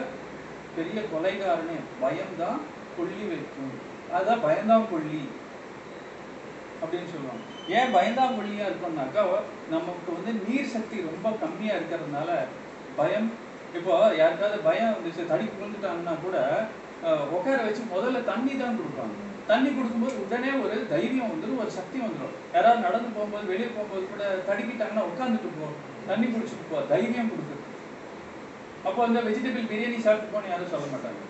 பெரிய கொலைகாரனே பயம்தான் கொல்லி வைக்கும். அதான் பயந்தான் கொல்லி அப்படின்னு சொல்லுவாங்க. ஏன் பயந்தாங்கொல்லியா இருக்கோம்னாக்கா நமக்கு வந்து நீர் சக்தி ரொம்ப கம்மியா இருக்கிறதுனால பயம் இப்போ யாருக்காவது பயம் வந்துச்சு தடி விழுந்துட்டாங்கன்னா கூட அஹ், உட்கார வச்சு முதல்ல தண்ணி தான் கொடுப்பாங்க. தண்ணி கொடுக்கும்போது உடனே ஒரு தைரியம் வந்துடும் ஒரு சக்தி வந்துடும் யாராவது நடந்து போகும்போது வெளியே போகும்போது கூட தடுக்கிட்டாங்கன்னா உட்காந்துட்டு போ. தண்ணி குடிச்சிட்டு போ தைரியம் கொடுக்குது அப்போ அந்த வெஜிடபிள் பிரியாணி சாப்பிட்டு போன யாரும் சொல்ல மாட்டாங்க.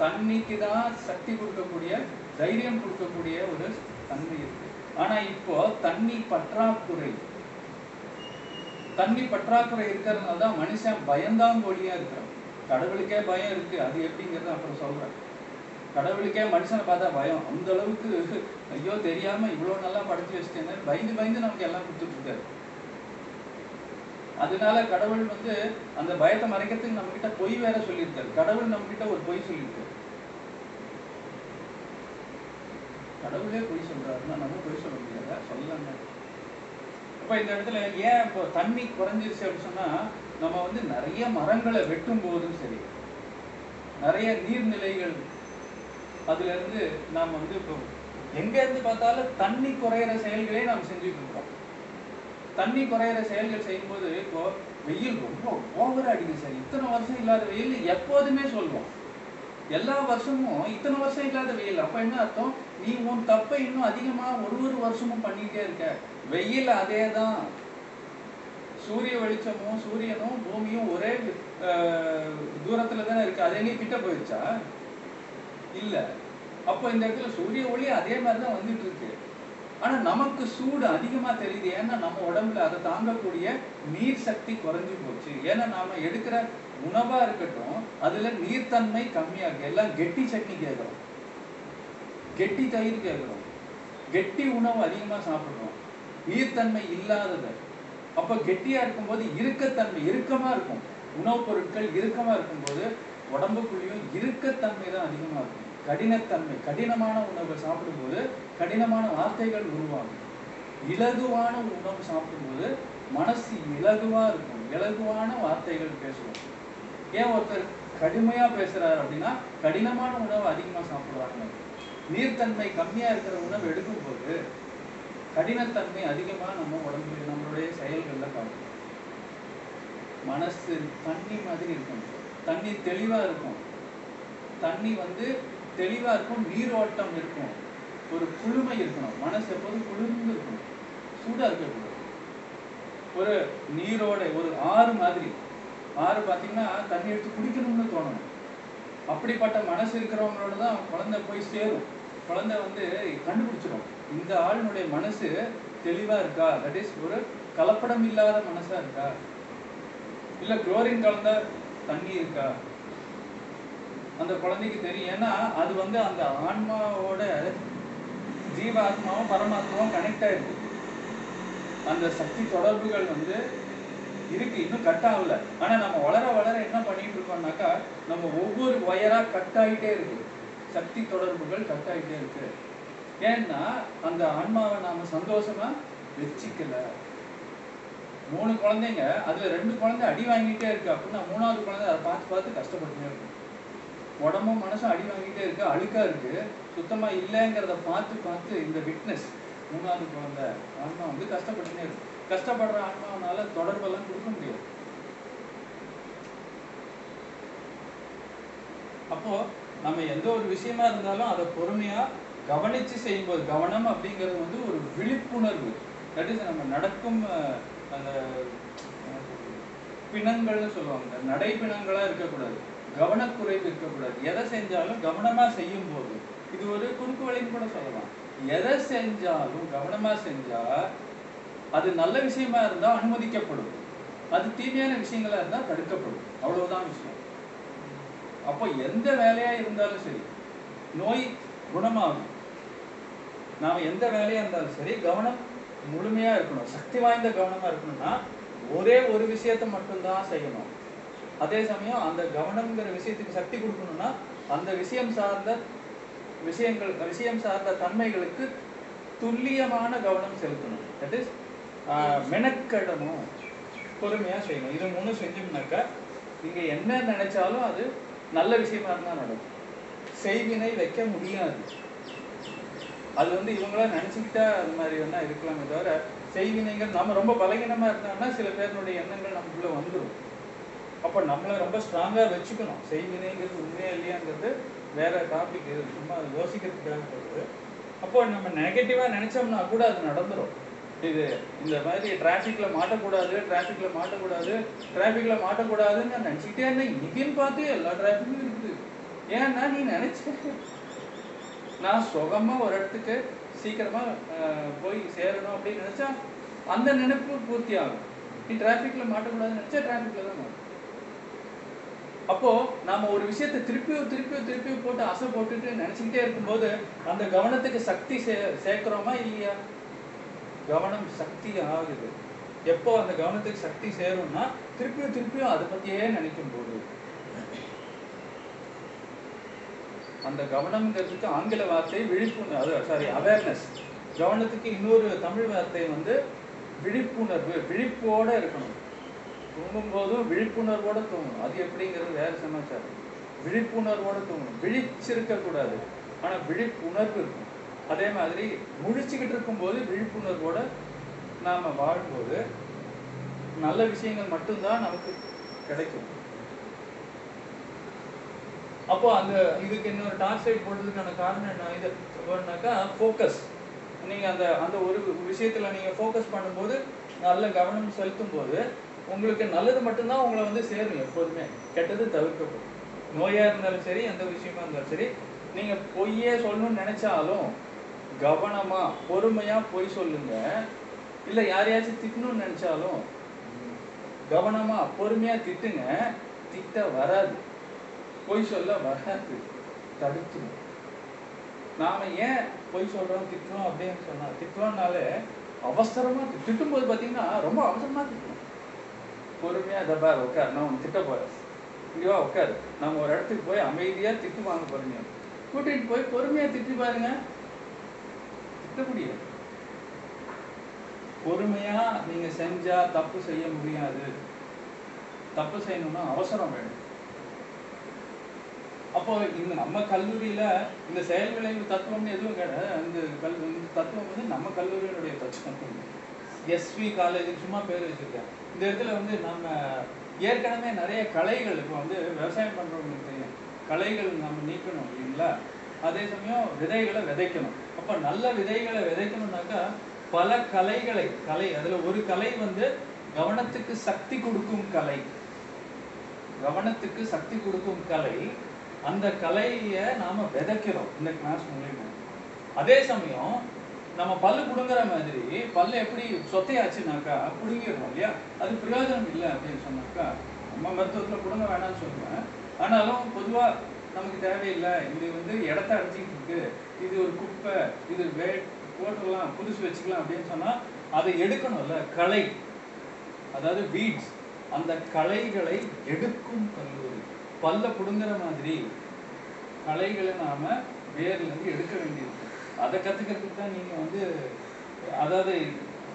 தண்ணிக்கு தான் சக்தி கொடுக்கக்கூடிய தைரியம் கொடுக்கக்கூடிய ஒரு தன்மை இருக்கு. ஆனா இப்போ தண்ணி பற்றாக்குறை. தண்ணி பற்றாக்குறை இருக்கிறதுனால தான் மனுஷன் பயந்தாங்கோழியா இருக்கிறான். கடவுளுக்கே பயம் இருக்கு. அது எப்படிங்கிறத அப்புறம் சொல்றேன். கடவுளுக்கே மனுஷனை பார்த்தா பயம். அந்த அளவுக்கு ஐயோ தெரியாம இவ்வளவு நல்லா படைச்சு வச்சுட்டேன்னு பயந்து பயந்து நமக்கு எல்லாம் கொடுத்துட்டு இருக்காரு அதனால கடவுள் வந்து அந்த பயத்தை மறைக்கிறதுக்கு நம்ம கிட்ட பொய் வேற சொல்லியிருக்காரு. கடவுள் நம்ம கிட்ட ஒரு பொய் சொல்லியிருக்காரு. கடவுளே பொய் சொல்றாருன்னா நம்ம பொய் சொல்ல முடியாத? சொல்லலாங்க. அப்ப இந்த இடத்துல ஏன் இப்போ தண்ணி குறைஞ்சிருச்சு அப்படின்னு சொன்னா நம்ம வந்து நிறைய மரங்களை வெட்டும் போதும் சரி நிறைய நீர்நிலைகள் அதுல இருந்து நாம் வந்து இப்போ எங்க இருந்து பார்த்தாலும் தண்ணி குறையிற செயல்களே நாம் செஞ்சுட்டு இருக்கோம். தண்ணி குறையிற செயல்கள் செய்யும்போது இப்போ வெயில் ரொம்ப ஓவரா அடிக்குது சார். இத்தனை வருஷம் இல்லாத வெயில் எப்போதுமே சொல்லுவோம் எல்லா வருஷமும் இத்தனை வருஷம் இல்லாத வெயில். அப்ப என்ன அர்த்தம்? நீ உன் தப்பை இன்னும் அதிகமா ஒரு ஒரு வருஷமும் பண்ணிட்டே இருக்க. வெயில் அதே தான். சூரிய வெளிச்சமும் சூரியனும் பூமியும் ஒரே அஹ், தூரத்துல தானே இருக்கு. அது எங்கேயும் கிட்ட போயிடுச்சா இல்ல. அப்போ இந்த இடத்துல சூரிய ஒளி அதே மாதிரி தான் வந்துட்டு இருக்கு ஆனா நமக்கு சூடு அதிகமா தெரியுது. ஏன்னா நம்ம உடம்புல அதை தாங்கக்கூடிய நீர் சக்தி குறைஞ்சு போச்சு. ஏன்னா நாம எடுக்கிற உணவா இருக்கட்டும் அதுல நீர்த்தன்மை கம்மியா இருக்கு. எல்லாம் கெட்டி சட்னி கேட்கிறோம். கெட்டி தயிர் கேட்கிறோம். கெட்டி உணவு அதிகமா சாப்பிடுறோம். நீர்த்தன்மை இல்லாதது. அப்ப கெட்டியா இருக்கும்போது இறுக்கத்தன்மை இறுக்கமா இருக்கும். உணவுப் பொருட்கள் இறுக்கமா இருக்கும்போது உடம்புக்குள்ளேயும் இறுக்கத்தன்மை தான் அதிகமா இருக்கும். கடினத்தன்மை கடினமான உணவை சாப்பிடும்போது கடினமான வார்த்தைகள் உருவாகும். இலகுவான உணவு சாப்பிடும்போது மனசு இலகுவா இருக்கும். இலகுவான வார்த்தைகள் பேசுவோம். ஏன் ஒருத்தர் கடுமையா பேசுறாரு அப்படின்னா கடினமான உணவு அதிகமா சாப்பிடுவாங்க நீர்த்தன்மை கம்மியா இருக்கிற உணவு எடுக்கும்போது கடினத்தன்மை அதிகமா நம்ம உடம்புல நம்மளுடைய செயல்களில் பார்க்கணும் மனசு தண்ணி மாதிரி இருக்கும். தண்ணி தெளிவா இருக்கும். தண்ணி வந்து தெளிவாக இருக்கும் நீரோட்டம் இருக்கும். ஒரு குளுமை இருக்கணும். மனசு எப்போதும் குளிர்ந்து இருக்கணும். சூடாக இருக்கக்கூடாது. ஒரு நீரோட ஒரு ஆறு மாதிரி. ஆறு பார்த்தீங்கன்னா தண்ணி எடுத்து குடிக்கணும்னு தோணணும். அப்படிப்பட்ட மனசு இருக்கிறவங்களோட தான் குழந்தை போய் சேரும். குழந்தை வந்து கண்டுபிடிச்சிடும் இந்த ஆளுனுடைய மனசு தெளிவாக இருக்கா? தட் இஸ் ஒரு கலப்படம் இல்லாத மனசாக இருக்கா? இல்லை குளோரின் கலந்த தண்ணி இருக்கா? அந்த குழந்தைக்கு தெரியும். ஏன்னா அது வந்து அந்த ஆன்மாவோட ஜீவாத்மாவும் பரமாத்மாவும் கனெக்ட் ஆயிருக்கு. அந்த சக்தி தொடர்புகள் வந்து இருக்கு இன்னும் கட் ஆகல. ஆனா நம்ம வளர வளர என்ன பண்ணிட்டு இருக்கோம்னாக்கா நம்ம ஒவ்வொரு ஒயரா கட் ஆகிட்டே இருக்கு. சக்தி தொடர்புகள் கட் ஆயிட்டே இருக்கு. ஏன்னா அந்த ஆன்மாவை நாம சந்தோஷமா வச்சுக்கல. மூணு குழந்தைங்க அதுல ரெண்டு குழந்தை அடி வாங்கிட்டே இருக்கு. அப்படின்னா மூணாவது குழந்தை அதை பார்த்து பார்த்து கஷ்டப்பட்டுட்டே இருக்கு. உடம்பும் மனசும் அடி வாங்கிட்டே இருக்கு அழுக்கா இருக்கு. சுத்தமா இல்லைங்கிறத பார்த்து பார்த்து இந்த விட்னஸ் மூணாவது குழந்தை ஆன்மா வந்து கஷ்டப்பட்டுனே இருக்கு. கஷ்டப்படுற ஆன்மாவனால தொடர்பெல்லாம் கொடுக்க முடியாது. அப்போ நம்ம எந்த ஒரு விஷயமா இருந்தாலும் அதை பொறுமையா கவனிச்சு செய்யும்போது கவனம் அப்படிங்கிறது வந்து ஒரு விழிப்புணர்வு. தட் இஸ் நம்ம நடக்கும் அந்த பிணங்கள்னு சொல்லுவாங்க. நடைபிணங்களா இருக்கக்கூடாது. கவனக்குறைவு இருக்கக்கூடாது. எதை செஞ்சாலும் கவனமா செய்யும் போது இது ஒரு குறுக்கு வழின்னு கூட சொல்லலாம். எதை செஞ்சாலும் கவனமா செஞ்சா அது நல்ல விஷயமா இருந்தா அனுமதிக்கப்படும். அது தீமையான விஷயங்களா இருந்தா தடுக்கப்படும். அவ்வளவுதான் விஷயம். அப்போ எந்த வேலையா இருந்தாலும் சரி நோய் குணமாகும். நாம எந்த வேலையா இருந்தாலும் சரி கவனம் முழுமையா இருக்கணும். சக்தி வாய்ந்த கவனமா இருக்கணும்னா ஒரே ஒரு விஷயத்தை மட்டும்தான் செய்யணும். அதே சமயம் அந்த கவனம்ங்கிற விஷயத்துக்கு சக்தி கொடுக்கணும்னா அந்த விஷயம் சார்ந்த விஷயங்கள் விஷயம் சார்ந்த தன்மைகளுக்கு துல்லியமான கவனம் செலுத்தணும். தட் இஸ் மெனக்கடணும். பொறுமையா செய்யணும். இது மூணு செஞ்சோம்னாக்கா நீங்க என்ன நினைச்சாலும் அது நல்ல விஷயமா இருந்தா நடக்கும். செய்வினை வைக்க முடியாது. அது வந்து இவங்களா நினைச்சுக்கிட்டா அது மாதிரி வேணா இருக்கலாமே தவிர செய்வினைகள் நம்ம ரொம்ப பலகீனமா இருந்தாங்கன்னா சில பேருடைய எண்ணங்கள் நமக்குள்ள வந்துடும் அப்போ நம்மளை ரொம்ப ஸ்ட்ராங்காக வச்சுக்கணும். செய்வினைங்கிறது உண்மையா இல்லையாங்கிறது வேற டாபிக் சும்மா யோசிக்கிறதுக்காக சொல்றது அப்போ நம்ம நெகட்டிவாக நினைச்சோம்னா கூட அது நடந்துடும் இது இந்த மாதிரி டிராஃபிக்கில் மாட்டக்கூடாது டிராஃபிக்கில் மாட்டக்கூடாது டிராஃபிக்கில் மாட்டக்கூடாதுன்னு நான் நினச்சிக்கிட்டே இருந்தேன் இன்னைக்குன்னு பார்த்து எல்லா டிராஃபிக்கும் இருக்குது. ஏன்னா நீ நினைச்ச நான் சுகமாக ஒரு இடத்துக்கு சீக்கிரமாக போய் சேரணும் அப்படின்னு நினச்சா அந்த நினைப்பு பூர்த்தி ஆகும். நீ டிராஃபிக்கில் மாட்டக்கூடாதுன்னு நினச்சா டிராஃபிக்கில் தான் மாட்டும். அப்போ நாம ஒரு விஷயத்தை திருப்பியும் திருப்பியும் திருப்பியும் போட்டு அசை போட்டுட்டு நினைச்சுக்கிட்டே இருக்கும்போது அந்த கவனத்துக்கு சக்தி சே சேர்க்கிறோமா இல்லையா? கவனம் சக்தி ஆகுது. எப்போ அந்த கவனத்துக்கு சக்தி சேரும்னா திருப்பியும் திருப்பியும் அதை பத்தியே நினைக்கும் போது அந்த கவனம்ங்கிறதுக்கு ஆங்கில வார்த்தை விழிப்புணர்வு அது சாரி அவேர்னஸ் கவனத்துக்கு இன்னொரு தமிழ் வார்த்தை வந்து விழிப்புணர்வு விழிப்போட இருக்கணும். தூங்கும் போதும் விழிப்புணர்வோட தூங்கணும். அது எப்படிங்கிறது வேற சமாச்சாரம். விழிப்புணர்வோட தூங்கணும். விழிச்சிருக்க கூடாது. ஆனா விழிப்புணர்வு இருக்கும் அதே மாதிரி முழிச்சுக்கிட்டு இருக்கும்போது விழிப்புணர்வோட நாம வாழும்போது நல்ல விஷயங்கள் மட்டும்தான் நமக்கு கிடைக்கும். அப்போ அந்த இதுக்கு இன்னொரு டார்ச் லைட் போடுறதுக்கான காரணம் என்ன? இது என்னன்னாக்கா ஃபோக்கஸ் நீங்கள் அந்த அந்த ஒரு விஷயத்துல நீங்க ஃபோக்கஸ் பண்ணும்போது நல்ல கவனம் செலுத்தும் போது உங்களுக்கு நல்லது மட்டும்தான் உங்களை வந்து சேரும் எப்போதுமே. கெட்டது தவிர்க்கப்படும். நோயா இருந்தாலும் சரி எந்த விஷயமா இருந்தாலும் சரி நீங்க பொய்யே சொல்லணும்னு நினைச்சாலும் கவனமா பொறுமையா பொய் சொல்லுங்க. இல்ல யாரையாச்சும் திட்டணும்னு நினைச்சாலும் கவனமா பொறுமையா திட்டுங்க. திட்ட வராது. பொய் சொல்ல வராது. தடுத்துடும் நாம ஏன் பொய் சொல்றோம் திட்டுறோம் அப்படின்னு சொன்னா திட்டுறோம்னாலே அவசரமா திட்டும் திட்டும்போது பாத்தீங்கன்னா ரொம்ப அவசரமா திட்டுறோம். பொறுமையா இதை பாரு உட்கார். நான் உன் திட்ட போறேன். இங்கேவா உட்காரு. நம்ம ஒரு இடத்துக்கு போய் அமைதியா திட்டு வாங்க போறீங்க கூட்டிட்டு போய் பொறுமையா திட்டி பாருங்க. திட்ட முடியாது பொறுமையா நீங்க செஞ்சா தப்பு செய்ய முடியாது. தப்பு செய்யணும்னா அவசரம் வேணும். அப்போ இந்த நம்ம கல்லூரியில இந்த செயல் விளைவு தத்துவம்னு எதுவும் கிடையாது இந்த கல் இந்த தத்துவம் வந்து நம்ம கல்லூரியினுடைய தத்துவம். எஸ்வி காலேஜ் சும்மா பேர் வச்சிருக்கேன் இந்த இடத்துல வந்து நம்ம ஏற்கனவே நிறைய கலைகள் இப்போ வந்து விவசாயம் பண்றவங்களுக்கு தெரியும். கலைகள் நம்ம நீக்கணும் இல்லைங்களா? அதே சமயம் விதைகளை விதைக்கணும். அப்ப நல்ல விதைகளை விதைக்கணும்னாக்கா பல கலைகளை கலை அதுல ஒரு கலை வந்து கவனத்துக்கு சக்தி கொடுக்கும் கலை. கவனத்துக்கு சக்தி கொடுக்கும் கலை. அந்த கலையை நாம விதைக்கிறோம். இந்த கிளாஸ் மூலியமாக அதே சமயம் நம்ம பல்லு பிடுங்குற மாதிரி பல்லு எப்படி சொத்தையாச்சுனாக்கா பிடுங்கிடுறோம் இல்லையா? அது பிரயோஜனம் இல்லை அப்படின்னு சொன்னாக்கா நம்ம மருத்துவத்தில் பிடுங்க வேணாம்னு சொல்லுவேன் ஆனாலும் பொதுவாக நமக்கு தேவையில்லை. இது வந்து இடத்த அடைச்சிக்கிட்டு இருக்கு. இது ஒரு குப்பை இது வே போட்டுக்கலாம் புதுசு வச்சுக்கலாம் அப்படின்னு சொன்னால் அதை எடுக்கணும்ல. களை அதாவது வீட்ஸ் அந்த களைகளை எடுக்கும் கல்லூரி. பல்ல பிடுங்குற மாதிரி களைகளை நாம வேர்லேருந்து எடுக்க வேண்டியது. அதை கற்றுக்கிறதுக்கு தான் நீங்கள் வந்து அதாவது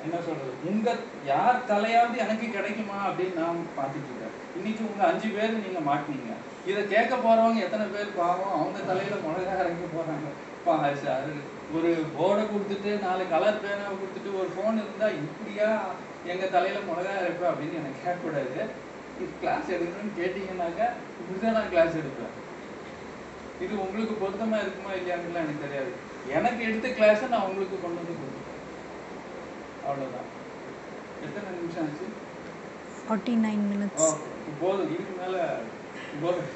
என்ன சொல்கிறது உங்கள் யார் தலையாவது எனக்கு கிடைக்குமா அப்படின்னு நான் பார்த்துட்டு இருக்கேன். இன்னைக்கு அஞ்சு பேர் நீங்கள் மாட்டினீங்க. இதை கேட்க போகிறவங்க எத்தனை பேர் பாவம் அவங்க தலையில் மிளகா இறங்கி போகிறாங்க பா, சார் ஒரு போர்டை கொடுத்துட்டு நாலு கலர் பேனாவை கொடுத்துட்டு ஒரு ஃபோன் இருந்தால் இப்படியா எங்கள் தலையில் மிளகா இருப்பேன் அப்படின்னு எனக்கு கேட்கக்கூடாது. கிளாஸ் எடுக்கணும்னு கேட்டிங்கனாக்கா இப்படி தான் நான் கிளாஸ் எடுப்பேன். இது உங்களுக்கு பொருத்தமாக இருக்குமா இல்லையான்னு எனக்கு தெரியாது. எனக்கு எடுத்த கிளாஸை நான் உங்களுக்கு கொண்டு வந்து கொடுத்துட்டேன். அவ்வளவுதான். எத்தனை நிமிஷம் ஆச்சு? ஃபார்ட்டி நைன் மினிட்ஸ் போதும் இதுக்கு மேல போதும்